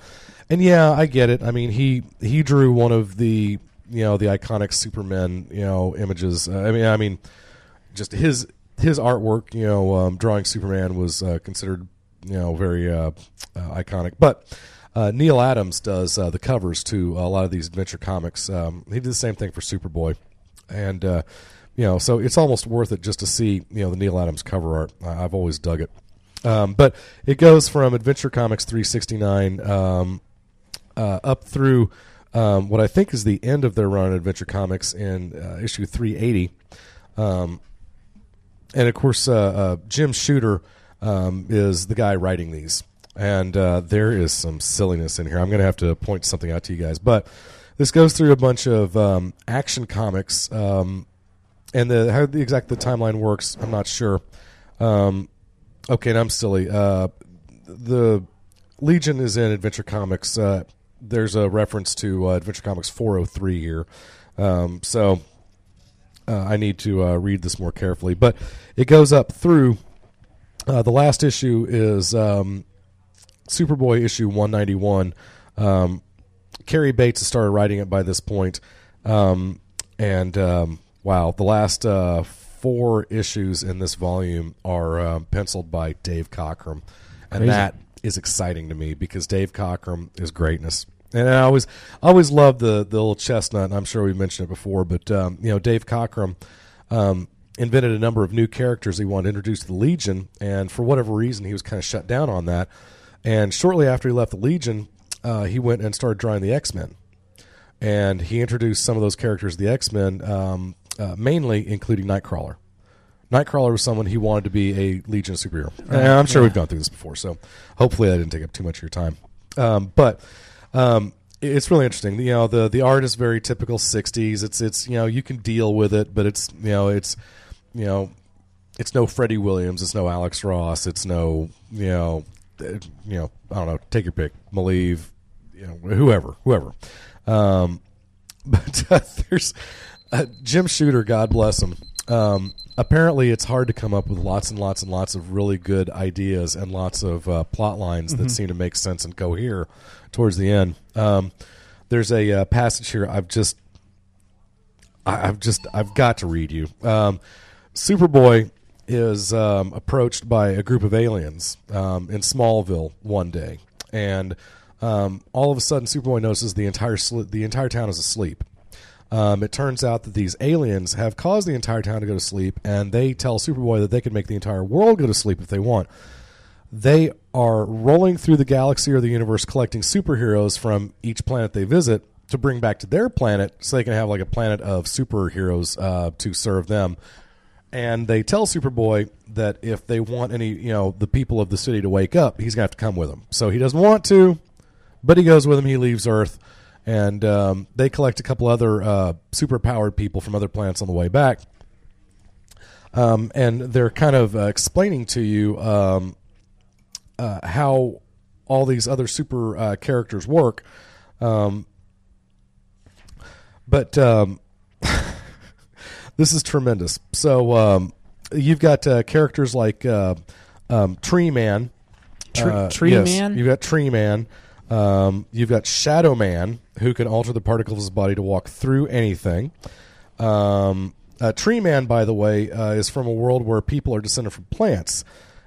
And yeah, I get it. I mean, he he drew one of the you know the iconic Superman you know images. Uh, I mean, I mean, just his his artwork. You know, um, drawing Superman was uh, considered you know very uh, uh, iconic, but. Uh, Neal Adams does uh, the covers to a lot of these adventure comics. Um, he did the same thing for Superboy, and uh, you know, so it's almost worth it just to see you know the Neal Adams cover art. I- I've always dug it. Um, but it goes from Adventure Comics 369 um, uh, up through um, what I think is the end of their run on Adventure Comics in uh, issue 380. Um, and of course, uh, uh, Jim Shooter um, is the guy writing these. And uh, there is some silliness in here. I'm going to have to point something out to you guys. But this goes through a bunch of um, action comics. And the how the exact the timeline works, I'm not sure. Um, okay, and I'm silly. Uh, the Legion is in Adventure Comics. Uh, there's a reference to uh, Adventure Comics 403 here, um, so uh, I need to uh, read this more carefully. But it goes up through. Uh, the last issue is um, Superboy issue 191. Um, Cary Bates has started writing it by this point. Um, and um, wow, the last uh, four issues in this volume are um, penciled by Dave Cockrum. And Crazy. that is exciting to me because Dave Cockrum is greatness. And I always, I always love the the old chestnut. And I'm sure we mentioned it before, but um, you know, Dave Cockrum um, invented a number of new characters he wanted to introduce to the Legion, and for whatever reason, he was kind of shut down on that. And shortly after he left the Legion, uh, he went and started drawing the X Men, and he introduced some of those characters, the X Men, um, uh, mainly including Nightcrawler. Nightcrawler was someone he wanted to be a Legion superhero. And I'm sure Yeah. we've gone through this before, so hopefully I didn't take up too much of your time. Um, but um, it's really interesting. You know, the the art is very typical '60s. It's it's you know you can deal with it, but it's you know it's you know it's no Freddie Williams, it's no Alex Ross, it's no you know uh, you know I don't know. Take your pick, Malieve, you know whoever, whoever. Um, but uh, there's uh, Jim Shooter, God bless him. Um, apparently, it's hard to come up with lots and lots and lots of really good ideas and lots of uh, plot lines that seem to make sense and cohere towards the end. Um, there's a uh, passage here I've just, I, I've just, I've got to read you. Um, Superboy is um, approached by a group of aliens um, in Smallville one day, and um, all of a sudden, Superboy notices the entire sli- the entire town is asleep. Um, it turns out that these aliens have caused the entire town to go to sleep, and they tell Superboy that they can make the entire world go to sleep if they want. They are rolling through the galaxy or the universe collecting superheroes from each planet they visit to bring back to their planet so they can have like a planet of superheroes uh, to serve them. And they tell Superboy that if they want any, you know, the people of the city to wake up, he's going to have to come with them. So he doesn't want to, but he goes with them. He leaves Earth, and um, they collect a couple other uh, super powered people from other planets on the way back. Um, and they're kind of uh, explaining to you um, uh, how all these other super uh, characters work. Um, but um, this is tremendous. So um, you've got uh, characters like uh, um, Tree Man. Tree- Tree yes, Man? You've got Tree Man. Um, you've got Shadow Man, who can alter the particles of his body to walk through anything. Um, uh, Tree Man, by the way, uh, is from a world where people are descended from plants.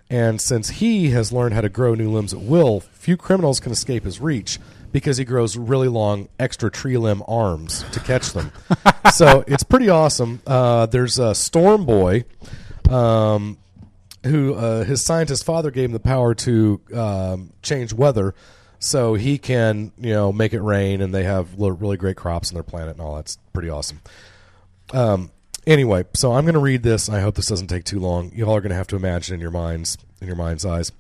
And since he has learned how to grow new limbs at will, few criminals can escape his reach because he grows really long extra tree limb arms to catch them. so it's pretty awesome. Uh, there's a Storm Boy, um, who uh, his scientist father gave him the power to um, change weather, so he can you know make it rain, and they have really great crops on their planet and all. That's pretty awesome. Um, anyway, so I'm going to read this. I hope this doesn't take too long. You all are going to have to imagine in your minds, in your mind's eyes.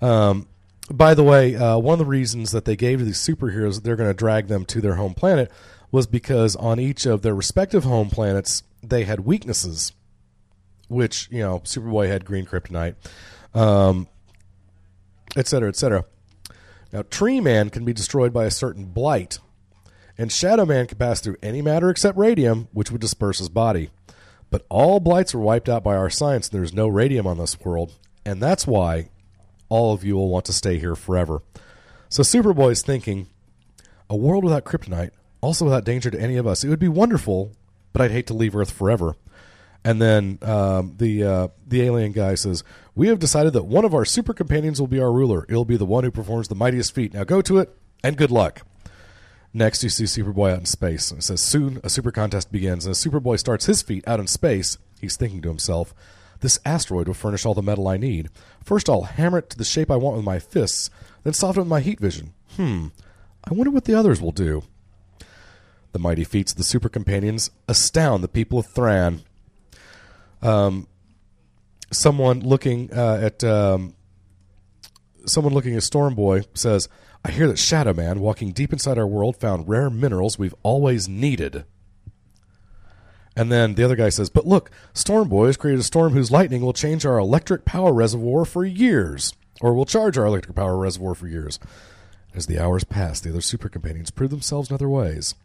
Um, by the way, uh, one of the reasons that they gave to these superheroes that they're going to drag them to their home planet was because on each of their respective home planets they had weaknesses, which you know Superboy had green kryptonite, um, et cetera, et cetera. Now, Tree Man can be destroyed by a certain blight, and Shadow Man can pass through any matter except radium, which would disperse his body. But all blights are wiped out by our science, and there's no radium on this world, and that's why all of you will want to stay here forever. So Superboy's thinking, a world without kryptonite, also without danger to any of us, it would be wonderful, but I'd hate to leave Earth forever. And then um, the uh, the alien guy says, "We have decided that one of our super companions will be our ruler. It'll be the one who performs the mightiest feat. Now go to it, and good luck." Next, you see Superboy out in space. And it says, "Soon a super contest begins." And as Superboy starts his feat out in space, he's thinking to himself, "This asteroid will furnish all the metal I need. First, I'll hammer it to the shape I want with my fists, then soften it with my heat vision. Hmm, I wonder what the others will do." The mighty feats of the super companions astound the people of Thran um, someone looking uh, at um, someone looking at Storm Boy says, "I hear that Shadow Man, walking deep inside our world, found rare minerals we've always needed." And then the other guy says, "But look, Storm Boy has created a storm whose lightning will change our electric power reservoir for years, or will charge our electric power reservoir for years." As the hours pass, the other super companions prove themselves in other ways.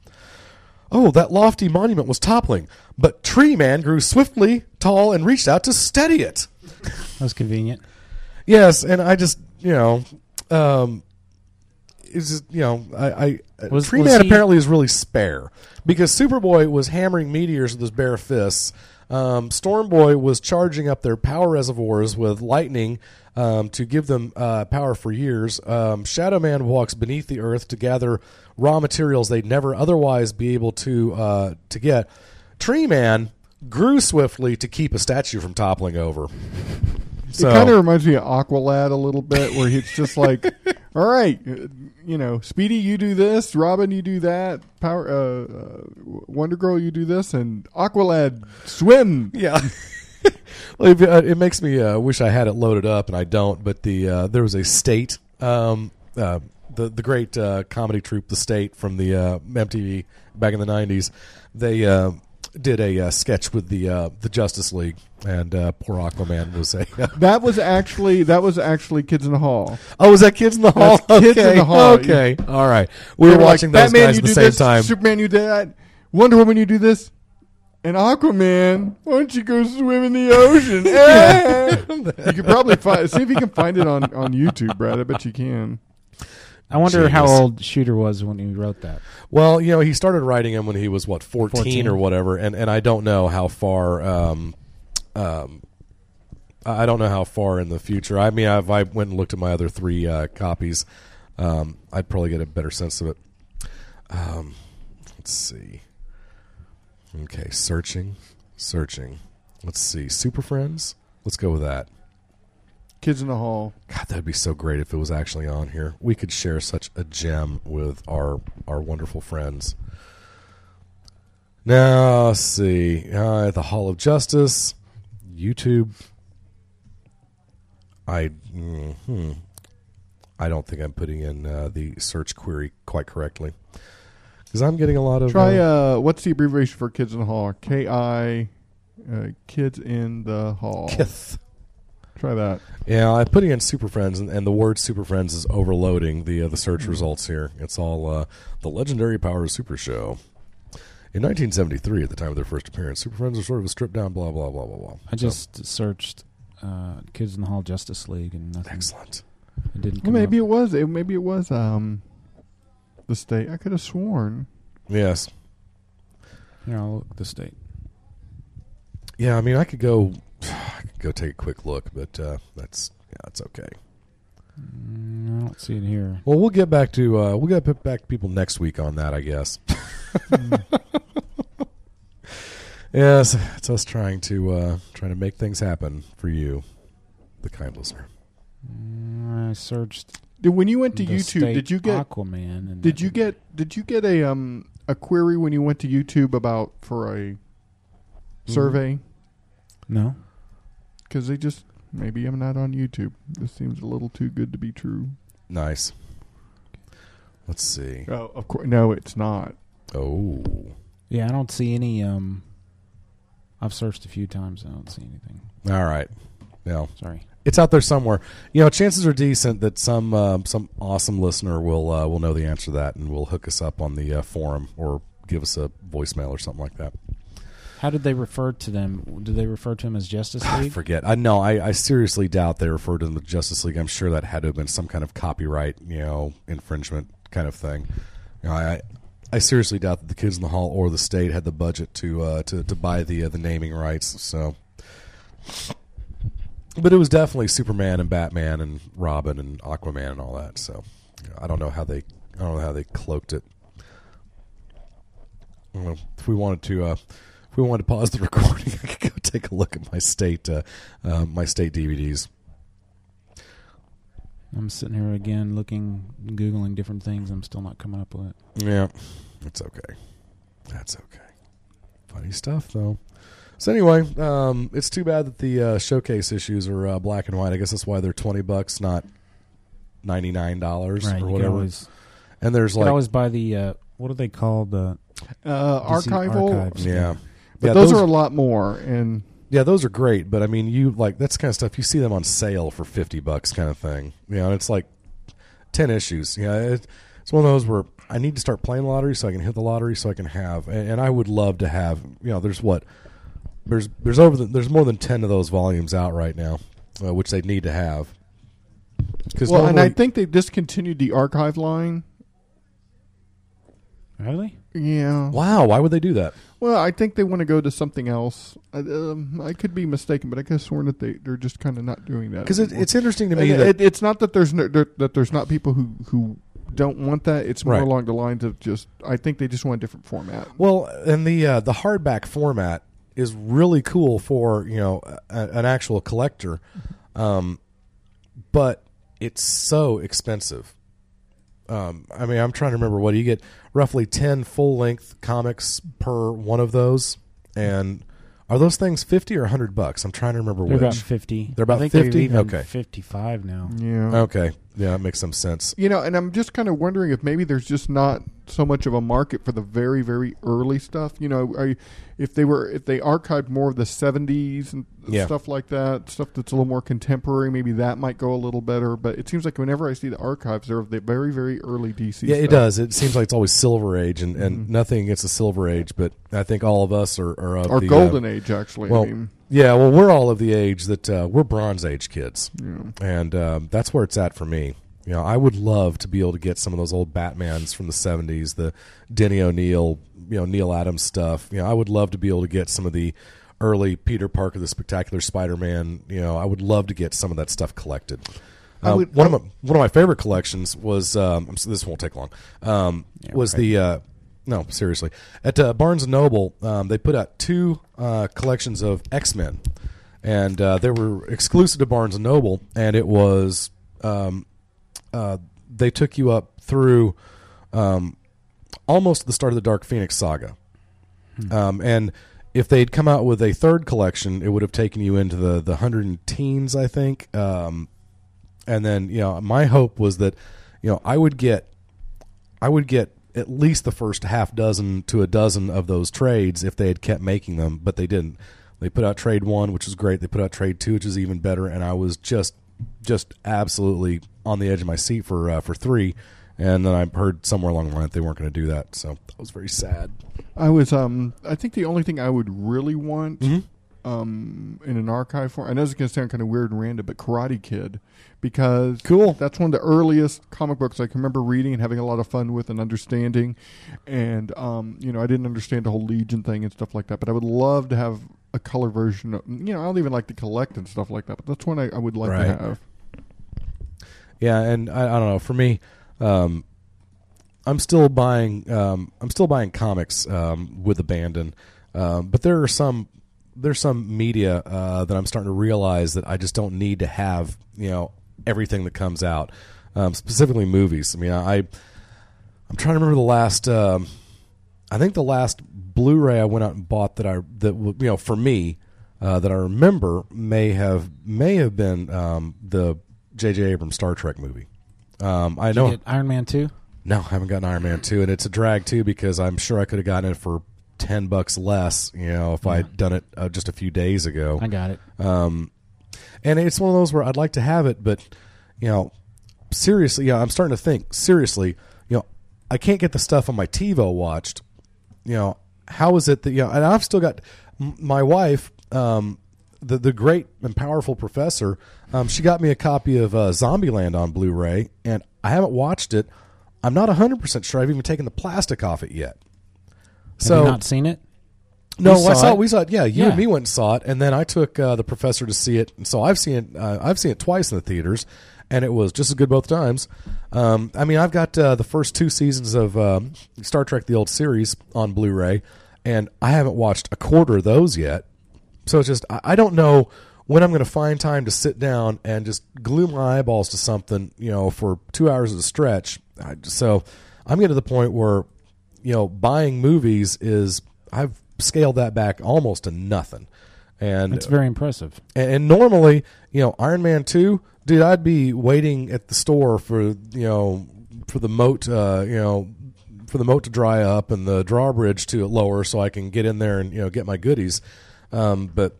Oh, that lofty monument was toppling, but Tree Man grew swiftly tall and reached out to steady it. That was convenient. Yes, and I just you know, um, is just, you know, I, I Was- Tree was Man he- apparently is really spare because Superboy was hammering meteors with his bare fists. Um, Stormboy was charging up their power reservoirs with lightning um, to give them uh, power for years. Um, Shadow Man walks beneath the earth to gather raw materials they'd never otherwise be able to uh, to get. Tree Man grew swiftly to keep a statue from toppling over. it kind of reminds me of Aqualad a little bit, where it's just like, all right, uh, you know, Speedy, you do this, Robin, you do that, Power, uh, uh, Wonder Girl, you do this, and Aqualad swim. Yeah. Uh, it makes me uh, wish I had it loaded up, and I don't. But the uh, there was a state, um, uh, the the great uh, comedy troupe, the state from the uh, MTV back in the '90s. They uh, did a uh, sketch with the uh, the Justice League, and uh, poor Aquaman was a. That was actually that was actually Kids in the Hall. oh, was that Kids in the Hall? That's Kids in okay. the Hall. Okay, all right. We were were like, watching those Batman, guys at the do same this, time. Superman, you did that. Wonder Woman, you do this. And Aquaman, why don't you go swim in the ocean? Eh. you could probably find, see if you can find it on, on YouTube, Brad. I bet you can. I wonder how old Shooter was when he wrote that. Well, you know, he started writing him when he was what 14, 14. or whatever, and and I don't know how far. Um, um, I don't know how far in the future. I mean, if I went and looked at my other three uh, copies, um, I'd probably get a better sense of it. Um, let's see. Okay, searching, searching. Let's see. Super Friends. Let's go with that. Kids in the Hall. God, that'd be so great if it was actually on here. We could share such a gem with our our wonderful friends. Now, let's see. Uh, the Hall of Justice, YouTube. I, mm, hmm. I don't think I'm putting in uh, the search query quite correctly because I'm getting a lot of. Try, uh, uh, what's the abbreviation for Kids in the Hall? K I, uh, Kids in the Hall. Kith. Try that. Yeah, I'm putting in Super Friends, and, and the word Super Friends is overloading the uh, the search Mm-hmm. results here. It's all uh, the legendary Power of Super Show. In 1973, at the time of their first appearance, Super Friends were sort of a stripped down, blah blah blah blah blah. I just searched uh, Kids in the Hall Justice League and nothing. Excellent. It didn't. Well, Come maybe up. it was. It, maybe it was. Um, The state. I could have sworn. Yes. Here, I'll look the state. Yeah, I mean, I could go, I could go take a quick look, but uh, that's yeah, that's okay. Mm, I don't see it here. Well, we'll get back to uh, we'll get back to people next week on that, I guess. yes, it's us trying to uh, trying to make things happen for you, the kind listener. Mm, I searched. Did, when you went to the YouTube, state did you get Aquaman? And Did you get Did you get a um a query when you went to YouTube about for a survey? No. Because they just maybe I'm not on YouTube. This seems a little too good to be true. Nice. Let's see. Oh, of course, no, it's not. Oh, Yeah, I don't see any. Um, I've searched a few times. I don't see anything. all right. No, Sorry. it's out there somewhere. You know, chances are decent that some um, some awesome listener will uh, will know the answer to that and will hook us up on the uh, forum or give us a voicemail or something like that. How did they refer to them? Did they refer to them as Justice I League? forget. I know. I, I seriously doubt they referred to them as Justice League. I'm sure that had to have been some kind of copyright, you know, infringement kind of thing. You know, I I seriously doubt that the kids in the hall or the state had the budget to uh, to to buy the uh, the naming rights. So, but it was definitely Superman and Batman and Robin and Aquaman and all that. So, I don't know how they I don't know how they cloaked it. Know. if we wanted to uh, if we wanted to pause the recording, I could go take a look at my state uh, uh, my state DVDs. I'm sitting here again, looking, googling different things. I'm still not coming up with it. Yeah, it's okay. That's okay. Funny stuff though. So anyway, um, it's too bad that the uh, showcase issues are uh, black and white. I guess that's why they're twenty bucks, not ninety nine dollars Right, or whatever. always- and there's You could like always buy the uh, what are they called? The Uh, archival. archives. yeah, But yeah, those, are a lot more, and Yeah, those are great, but I mean, you like that's the kind of stuff you see them on sale for fifty bucks, kind of thing. You know, it's like ten issues. You know, it, it's one of those where I need to start playing lottery so I can hit the lottery so I can have, and, and I would love to have. You know, there's what there's there's over the, there's more than ten of those volumes out right now, uh, which they need to have. Because well, and I think they discontinued the archive line. Really? Yeah. wow, why would they do that? Well, I think they want to go to something else. I, um, I could be mistaken, but I could have sworn that they they're just kind of not doing that. Because it, it's interesting to me And that it, it's not that there's no, there, that there's not people who who don't want that. It's more Right. along the lines of just I think they just want a different format. Well, and the uh, the hardback format is really cool for you know a, an actual collector, um, but it's so expensive. Um, I mean, I'm trying to remember what do you get roughly ten full length comics per one of those, and are those things fifty or hundred bucks? I'm trying to remember They're which. about fifty. They're about I think they're 50? even Okay. fifty-five now. Yeah. Okay, yeah, that makes some sense. You know, and I'm just kind of wondering if maybe there's just not so much of a market for the very, very early stuff. You know, are you, if they were if they archived more of the 70s and Yeah. stuff like that, stuff that's a little more contemporary, maybe that might go a little better. But it seems like whenever I see the archives, they're of the very, very early DC. Yeah, it does. It seems like it's always Silver Age, and, and Mhm. nothing against the Silver Age, but I think all of us are, are of Or the Golden uh, Age, actually, I mean. Yeah, well, we're all of the age that uh, we're Bronze Age kids, Yeah. and um, that's where it's at for me. You know, I would love to be able to get some of those old Batmans from the '70s, the Denny O'Neil, you know, Neal Adams stuff. You know, I would love to be able to get some of the early Peter Parker, the Spectacular Spider-Man. You know, I would love to get some of that stuff collected. Uh, would- one of my one of my favorite collections was um, I'm this won't take long. Um, was right. the uh, no seriously. At uh, Barnes and Noble um, they put out two uh, collections of X Men, and uh, they were exclusive to Barnes and Noble, and it was um, uh, they took you up through um, almost the start of the Dark Phoenix saga, um, and if they'd come out with a third collection, it would have taken you into the the hundred and teens, I think. Um, and then you know, my hope was that you know I would get I would get at least the first half dozen to a dozen of those trades if they had kept making them, but they didn't. They put out trade one, which was great. They put out trade two, which is even better, and I was just just absolutely on the edge of my seat for uh, for three. And then I heard somewhere along the line that they weren't going to do that, so that was very sad. I was um I think the only thing I would really want Mhm. Um, in an archive form. I know it's going to sound kind of weird and random, but Karate Kid, because Cool. That's one of the earliest comic books I can remember reading and having a lot of fun with and understanding. And um, you know, I didn't understand the whole Legion thing and stuff like that, but I would love to have a color version. Of, you know, I don't even like to collect and stuff like that, but that's one I, I would like Right. to have. Yeah, and I, I don't know. For me, um, I'm still buying. Um, I'm still buying comics um, with abandon, um, but there are some. There's some media uh, that I'm starting to realize that I just don't need to have. You know, everything that comes out, um, specifically movies. I mean, I. I'm trying to remember the last. Um, I think the last Blu-ray I went out and bought that I that you know for me uh, that I remember may have may have been um, the J.J. Abrams Star Trek movie. Um, I Did you know get Iron Man two. no, I haven't gotten Iron Man two, and it's a drag too because I'm sure I could have gotten it for ten bucks less. You know, if I'd done it uh, just a few days ago. I got it. Um, and it's one of those where I'd like to have it, but you know, seriously, yeah, I'm starting to think seriously. You know, I can't get the stuff on my TiVo watched. You know, how is it that you know? And I've still got m- my wife, um, the the great and powerful professor. Um, she got me a copy of uh, Zombieland on Blu-ray, and I haven't watched it. I'm not 100 percent sure I've even taken the plastic off it yet. So Have you not seen it? no, We I saw saw it. we saw it. Yeah, you Yeah. and me went and saw it, and then I took uh, the professor to see it. And so I've seen it. Uh, I've seen it twice in the theaters, and it was just as good both times. Um, I mean, I've got uh, the first two seasons of um, Star Trek: The Old Series on Blu-ray, and I haven't watched a quarter of those yet. So it's just I, I don't know when I'm going to find time to sit down and just glue my eyeballs to something, you know, for two hours at a stretch. I, so I'm getting to the point where, you know, buying movies is I've scaled that back almost to nothing. And It's very impressive. and, and normally, you know, Iron Man two, dude, I'd be waiting at the store for you know for the moat, uh, you know, for the moat to dry up and the drawbridge to lower, so I can get in there and you know get my goodies. Um, but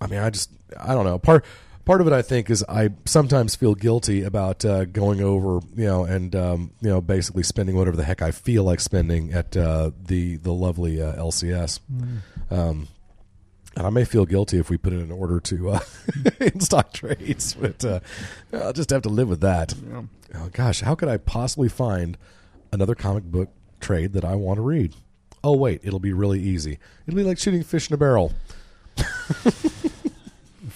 I mean, I just I don't know part. Part of it, I think, is I sometimes feel guilty about uh, going over, you know, and um, you know, basically spending whatever the heck I feel like spending at uh, the the lovely uh, LCS. Um, and I may feel guilty if we put in an order to uh, in stock trades, but uh, I'll just have to live with that. Oh gosh, how could I possibly find another comic book trade that I want to read? Oh wait, it'll be really easy. It'll be like shooting fish in a barrel.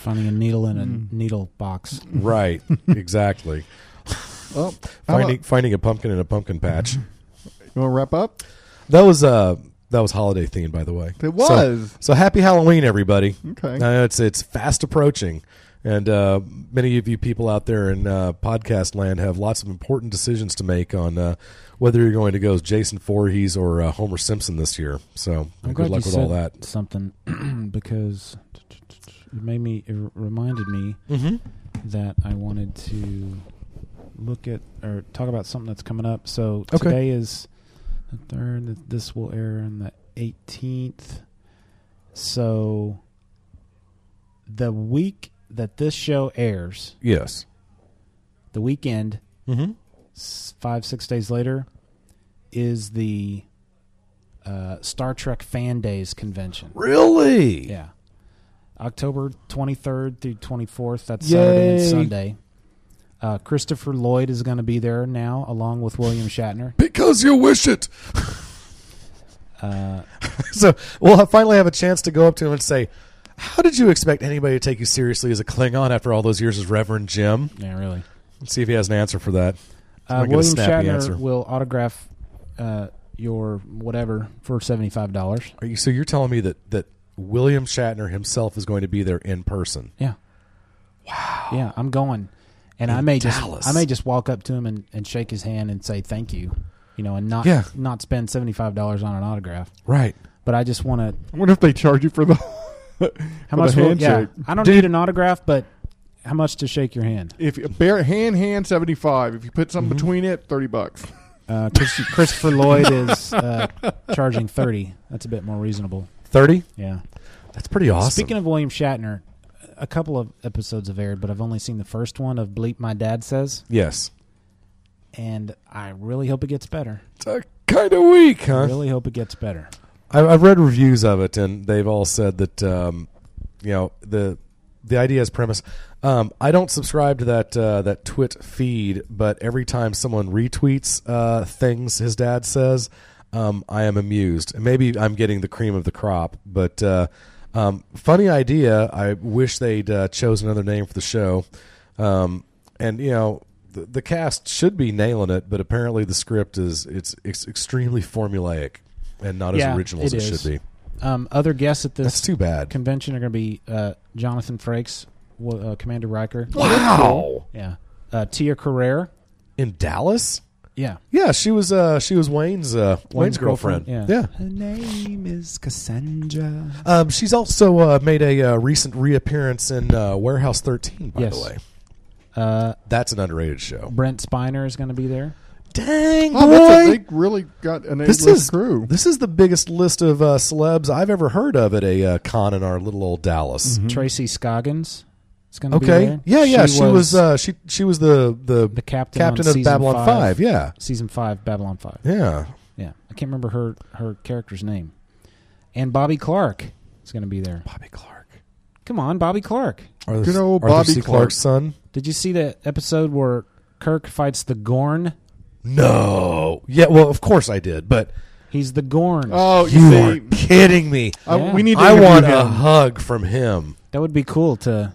Finding a needle in a Mm. needle box. Right, exactly. Well, how finding about- finding a pumpkin in a pumpkin patch. You want to wrap up? That was uh that was holiday themed, by the way. It was. So, so happy Halloween, everybody. Okay. Uh, it's it's fast approaching, and uh, many of you people out there in uh, podcast land have lots of important decisions to make on uh, whether you're going to go as Jason Voorhees or uh, Homer Simpson this year. So I'm good glad luck you with all said that. something because it made me it reminded me Mhm. that I wanted to look at or talk about something that's coming up. So Okay. today is the third. This will air on the 18th. So the week that this show airs, Yes. the weekend, Mhm. five six days later, is the uh, Star Trek Fan Days convention. Really? Yeah. October 23rd through 24th. That's Saturday and Sunday. Uh, Christopher Lloyd is going to be there now, along with William Shatner. Because you wish it. Uh, so we'll have, finally have a chance to go up to him and say, "How did you expect anybody to take you seriously as a Klingon after all those years as Reverend Jim?" yeah, really. Let's see if he has an answer for that. Uh, I'll William Shatner answer. will autograph uh, your whatever for seventy five dollars. Are you so you're telling me that that William Shatner himself is going to be there in person? Yeah. Wow. Yeah, I'm going, and I may Dallas. just I may just walk up to him and, and shake his hand and say thank you, you know, and not Yeah. not spend seventy five dollars on an autograph. Right. But I just want to. I wonder if they charge you for the How for much? the Will, yeah, handshake. I don't need an autograph, but how much to shake your hand? If you- bare hand hand seventy five. If you put something Mm-hmm. between it, thirty bucks. Uh, Chris, Christopher Lloyd is uh, charging thirty. That's a bit more reasonable. Thirty? Yeah, That's pretty awesome. Speaking of William Shatner, a couple of episodes have aired, but I've only seen the first one of Bleep My Dad Says, yes, and I really hope it gets better. it's kind of weak, I huh? really hope it gets better. I, I've read reviews of it, and they've all said that um, you know the the idea is premise. Um, I don't subscribe to that uh, that twit feed, but every time someone retweets uh, things his dad says, um, I am amused. And maybe I'm getting the cream of the crop, but uh, um, funny idea. I wish they'd uh, chose another name for the show. Um, and you know, the, the cast should be nailing it, but apparently the script is it's, it's extremely formulaic and not Yeah, as original as it it is. should be. Um, other guests at this That's too bad. convention are going to be uh, Jonathan Frakes, uh, Commander Riker. Wow. Yeah. Uh, Tia Carrere. In Dallas? Yeah. Yeah, she was uh she was Wayne's uh Wayne's, girlfriend. Yeah. Yeah. Her name is Cassandra. Um, she's also uh, made a uh, recent reappearance in uh, Warehouse 13, by Yes. the way. Uh, That's an underrated show. Brent Spiner is going to be there. Dang, Oh, that's a, they really got an This A-list is crew. this is the biggest list of uh, celebs I've ever heard of at a uh, con in our little old Dallas. Tracy Scoggins is going to be Okay, yeah, yeah, she, was, uh, she she was the the, the captain, captain of Babylon Five. Yeah, season five, Babylon Five. yeah. Yeah, I can't remember her her character's name. And Bobby Clark is going to be there. Bobby Clark. Come on, Bobby Clark. Arthur, Good old Bobby C. Clark. Clark's son. Did you see the episode where Kirk fights the Gorn? No. Yeah, well, of course I did, but He's the Gorn. Oh, you see, are kidding me. uh, Yeah. we need. To I interview want a hug from him. that would be cool to.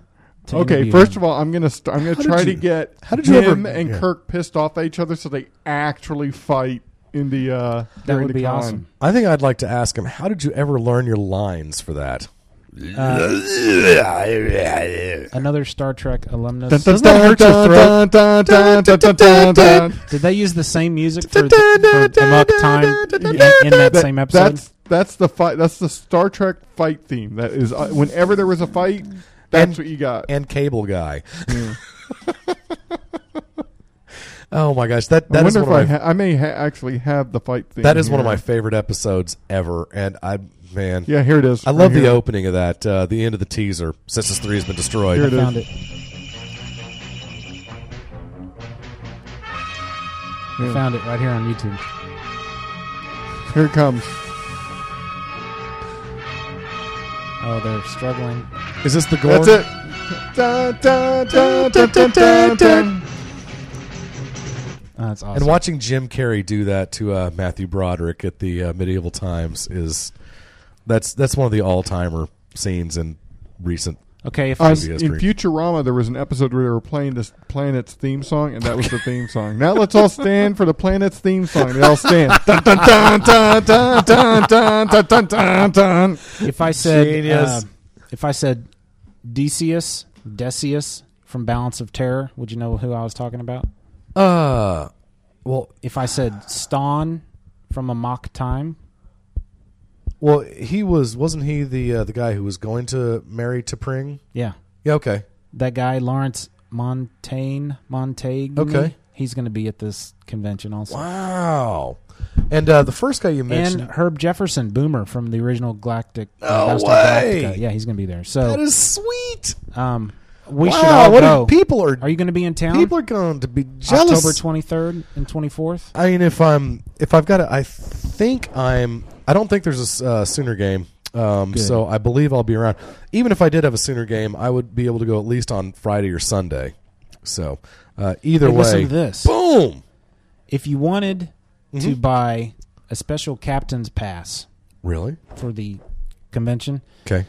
To Okay, first him. of all, I'm gonna st- I'm gonna How try you- to get how did you him ever- and yeah. Kirk pissed off at each other so they actually fight in the uh that during would the be con. awesome. I think I'd like to ask him, how did you ever learn your lines for that? Another Star Trek alumnus. Dun, dun, Doesn't that hurt your dun. Did they use the same music for, for Amok Time in, in that That- same episode? That's that's the fight. That's the Star Trek fight theme. That is uh, whenever there was a fight, that's And- what you got. and cable guy. oh my gosh, that I that is wonder one if of I my, ha- I may ha- actually have the fight theme. that is one of my favorite episodes ever, and I man, Yeah, here it is. I love Right the opening of that. Uh, the end of the teaser. Cestus Three has been destroyed. Here I it is. found it. I Yeah. found it right here on YouTube. Here it comes. Oh, they're struggling. Is this the goal? That's it. Dun, dun, dun, dun, dun, dun, dun. Oh, that's awesome. And watching Jim Carrey do that to uh, Matthew Broderick at the uh, medieval times is that's that's one of the all timer scenes in recent. Okay, if Um, I, Movie in. Futurama, there was an episode where they were playing this planet's theme song, and that was the theme song. Now let's all stand for the planet's theme song. They all stand. Dun, dun, dun, dun, dun, dun, dun, dun, dun, dun, dun. if I said Genius. uh, if I said Decius, Decius from Balance of Terror, would you know who I was talking about? Uh, well, If I said Stonn from Amok Time, well, he was wasn't he the uh, the guy who was going to marry T'Pring? yeah, Yeah, okay. that guy Lawrence Montaigne, Montaigne. Okay. he's going to be at this convention also. Wow. And uh, the first guy you mentioned, And Herb Jefferson, Boomer from the original Galactic. No uh, Battlestar way! Galactica. Yeah, he's going to be there. So that is sweet. um, we wow, should all what go. if people are Are you going to be in town? people are going to be jealous. October twenty third and twenty fourth. I mean, if I'm if I've got to, I think I'm. I don't think there's a uh, Sooner game, um, Good. so I believe I'll be around. Even if I did have a Sooner game, I would be able to go at least on Friday or Sunday. So uh, either Hey, way, listen to this. boom. If you wanted to Mhm. buy a special captain's pass Really? for the convention, Okay.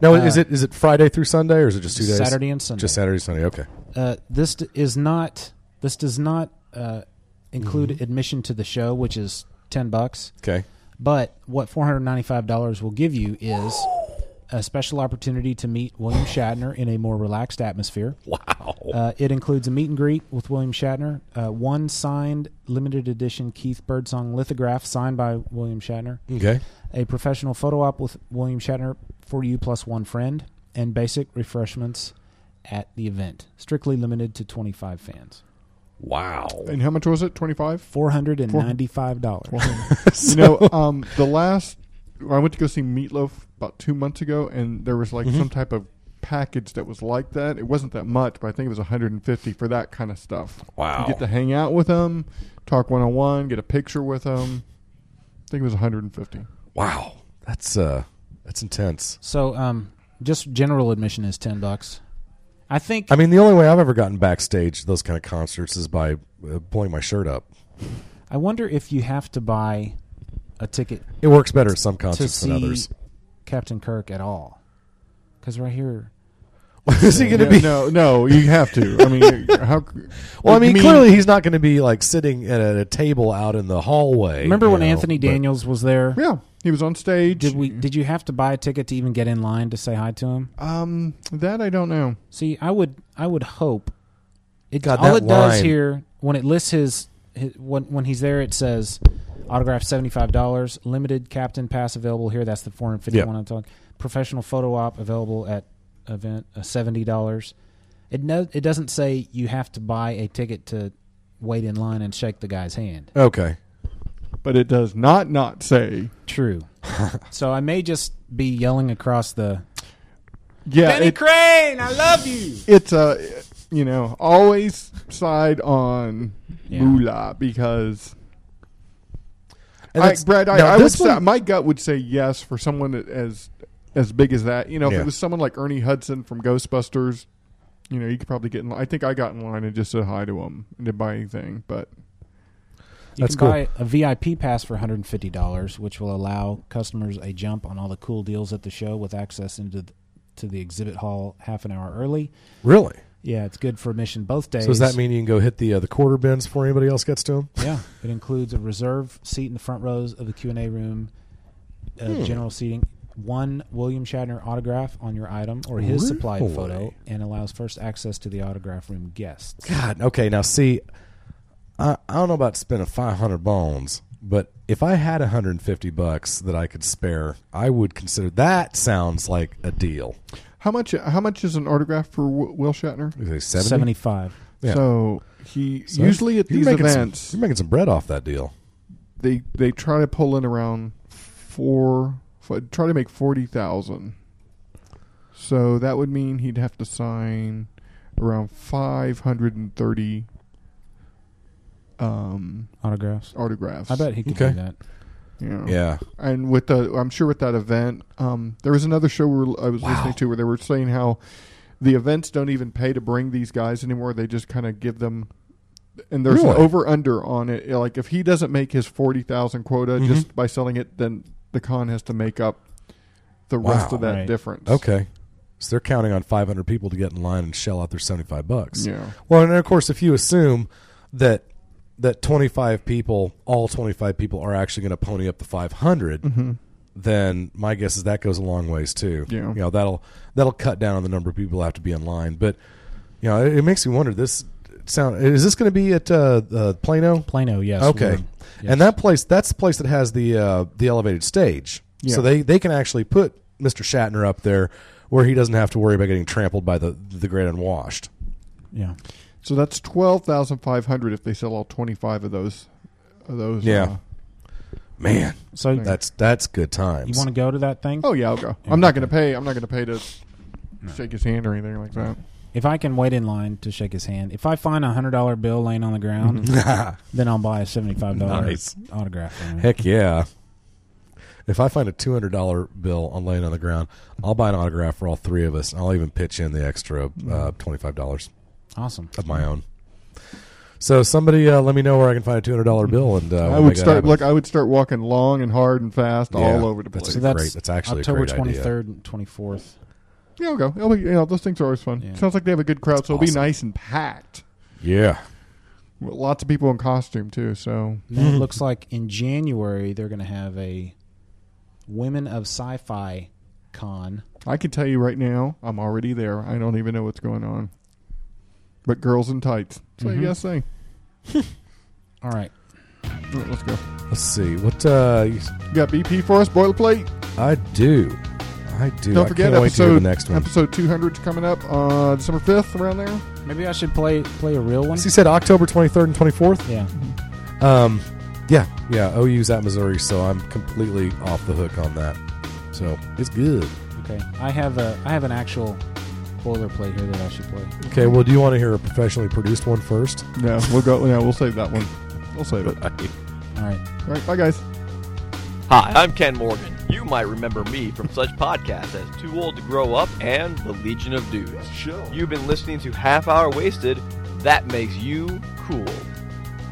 Now, Uh, is it is it Friday through Sunday, or is it just two days? Saturday and Sunday. Just Saturday, Sunday. Okay. uh, this d- is not. This does not uh, include Mm-hmm. admission to the show, which is ten bucks. Okay. But what four hundred ninety five dollars will give you is a special opportunity to meet William Shatner in a more relaxed atmosphere. Wow. Uh, it includes a meet and greet with William Shatner, uh, one signed limited edition Keith Birdsong lithograph signed by William Shatner, Okay. a professional photo op with William Shatner for you plus one friend, and basic refreshments at the event. Strictly limited to 25 fans. Wow. And how much was it? Twenty five. $495. You know, um, the last I went to go see Meatloaf about two months ago, and there was like Mm-hmm. some type of package that was like that. It wasn't that much, but I think it was 150 for that kind of stuff. Wow. You get to hang out with them, talk one on one, get a picture with them. I think it was 150. Wow. That's uh, that's intense. So, um, Just general admission is ten bucks. I think. I mean, the only way I've ever gotten backstage those kind of concerts is by uh, pulling my shirt up. I wonder if you have to buy a ticket. It works better at some to concerts see than others. Captain Kirk at all, because right here. Is he going to Yeah, be? No, no, you have to. I mean, how? Well, I mean, you clearly he's not going to be like sitting at a, table out in the hallway. Remember when know, Anthony but- Daniels was there? Yeah, he was on stage. Did we? Did you have to buy a ticket to even get in line to say hi to him? Um, that I don't know. See, I would, I would hope. It God, all that it does line- here when it lists his, his when when he's there, it says autograph seventy five dollars, limited captain pass available here. That's the four hundred fifty one Yeah. I'm talking. Professional photo op available at event uh, seventy dollars. It no, it doesn't say you have to buy a ticket to wait in line and shake the guy's hand. Okay. But it does not not say. True. so I may just be yelling across the. Yeah, Denny it- Crane, I love you. It's a, you know, always side on Yeah. moolah because. And I, that's- Brad, I, I would this say, my gut would say yes for someone that as as big as that. You know, if Yeah. it was someone like Ernie Hudson from Ghostbusters, you know, you could probably get in. Line. I think I got in line and just said hi to him and didn't buy anything. But You That's can cool. buy a VIP pass for $150, which will allow customers a jump on all the cool deals at the show with access into the, to the exhibit hall half an hour early. Really? Yeah, it's good for admission both days. So does that mean you can go hit the uh, the quarter bins before anybody else gets to them? Yeah, it includes a reserve seat in the front rows of the Q and A room, uh, Hmm. general seating, one William Shatner autograph on your item or his supplied photo, and allows first access to the autograph room guests. God. Okay. Now see, I I don't know about spending five hundred bones, but if I had hundred and fifty bucks that I could spare, I would consider that. Sounds like a deal. how much? How much is an autograph for W- Will Shatner? Is it 70? Seventy-five. Yeah. So he So usually at these making some- events you're making some bread off that deal. they they try to pull in around four, f- try to make forty thousand. So that would mean he'd have to sign around five hundred and thirty um, Autographs. autographs. I bet he could Okay. do that. You know. Yeah. and with the I'm sure with that event, um, there was another show where I was Wow. listening to where they were saying how the events don't even pay to bring these guys anymore. They just kind of give them, and there's Really? an over under on it. Like if he doesn't make his forty thousand quota Mhm. just by selling it, then the con has to make up the rest of that Right. difference. Okay. So they're counting on 500 people to get in line and shell out their 75 bucks. Yeah. Well, and of course, if you assume that that 25 people, all 25 people, are actually going to pony up the 500, Mhm. then my guess is that goes a long ways too. Yeah. You know that'll that'll cut down on the number of people who have to be in line. But you know, it, it makes me wonder. This sound is this going to be at uh, uh, Plano? Plano, yes. Okay. we're- yes. And that place, that's the place that has the uh, the elevated stage. Yeah. So they, they can actually put Mr. Shatner up there where he doesn't have to worry about getting trampled by the the great unwashed. Yeah. So that's twelve thousand five hundred if they sell all twenty five of those. Of those. Yeah. uh, Man, So that's that's good times. you want to go to that thing? oh yeah, I'll go. Yeah, I'm not okay. going to pay. I'm not going to pay to shake his hand or anything like that. If I can wait in line to shake his hand, if I find a hundred dollar bill laying on the ground, then I'll buy a seventy five dollar Nice. autograph. For him. Heck yeah. If I find a two hundred dollar bill on laying on the ground, I'll buy an autograph for all three of us. I'll even pitch in the extra uh, twenty five dollars Awesome. of my own. So somebody uh, let me know where I can find a two hundred dollar bill, and uh, I we'll would that start happen. look. I would start walking long and hard and fast Yeah, all over the that's place. So that's great. That's actually a October great idea. twenty third and twenty fourth. Yeah, I'll go. It'll be, you know, those things are always fun. Yeah. Sounds like they have a good crowd, so it'll be nice and packed. Yeah. With lots of people in costume too. So Then it looks like in January they're going to have a Women of Sci-Fi Con. I can tell you right now, I'm already there. I don't even know what's going on. But girls in tights. That's what you gotta say. All right. All right, let's go. Let's see what uh, you- You got BP for us, boilerplate. I do. I do. Don't I forget can't wait to hear episode the next one. episode 200 coming up uh, December 5th around there. Maybe I should play play a real one. So you said October twenty third and twenty fourth. Yeah. Um, yeah, yeah. OU's at Missouri, so I'm completely off the hook on that. So it's good. Okay. I have a I have an actual boilerplate here that I should play. Okay. Well, do you want to hear a professionally produced one first? Yeah, we'll go. Yeah, we'll save that one. We'll save it. All right. All right, bye guys. Hi, I'm Ken Morgan. You might remember me from such podcasts as Too Old to Grow Up and The Legion of Dudes. You've been listening to Half Hour Wasted. That makes you cool.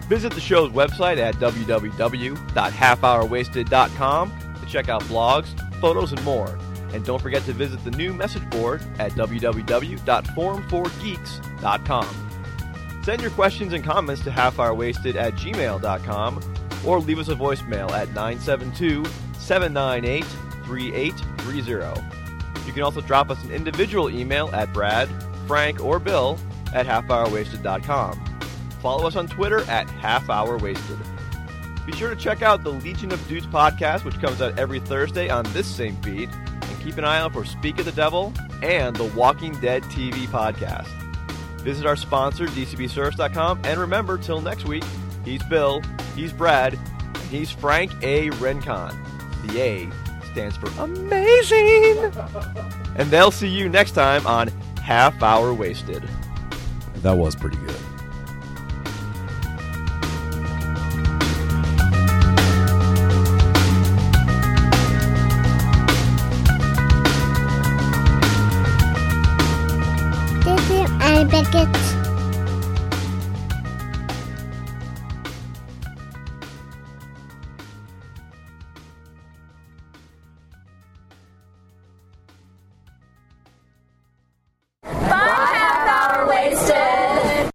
Visit the show's website at www.halfhourwasted.com to check out blogs, photos, and more. And don't forget to visit the new message board at www.forum4geeks.com. Send your questions and comments to halfhourwasted at gmail.com or leave us a voicemail at 972 798 3830. You can also drop us an individual email at Brad, Frank, or Bill at halfhourwasted.com. Follow us on Twitter at halfhourwasted. Be sure to check out the Legion of Dudes podcast, which comes out every Thursday on this same feed, and keep an eye out for Speak of the Devil and the Walking Dead TV podcast. Visit our sponsor, DCBService.com, and remember, till next week, he's Bill, he's Brad, and he's Frank A. Rencon. The A stands for amazing! and they'll see you next time on Half Hour Wasted. That was pretty good. This is Anna Beckett.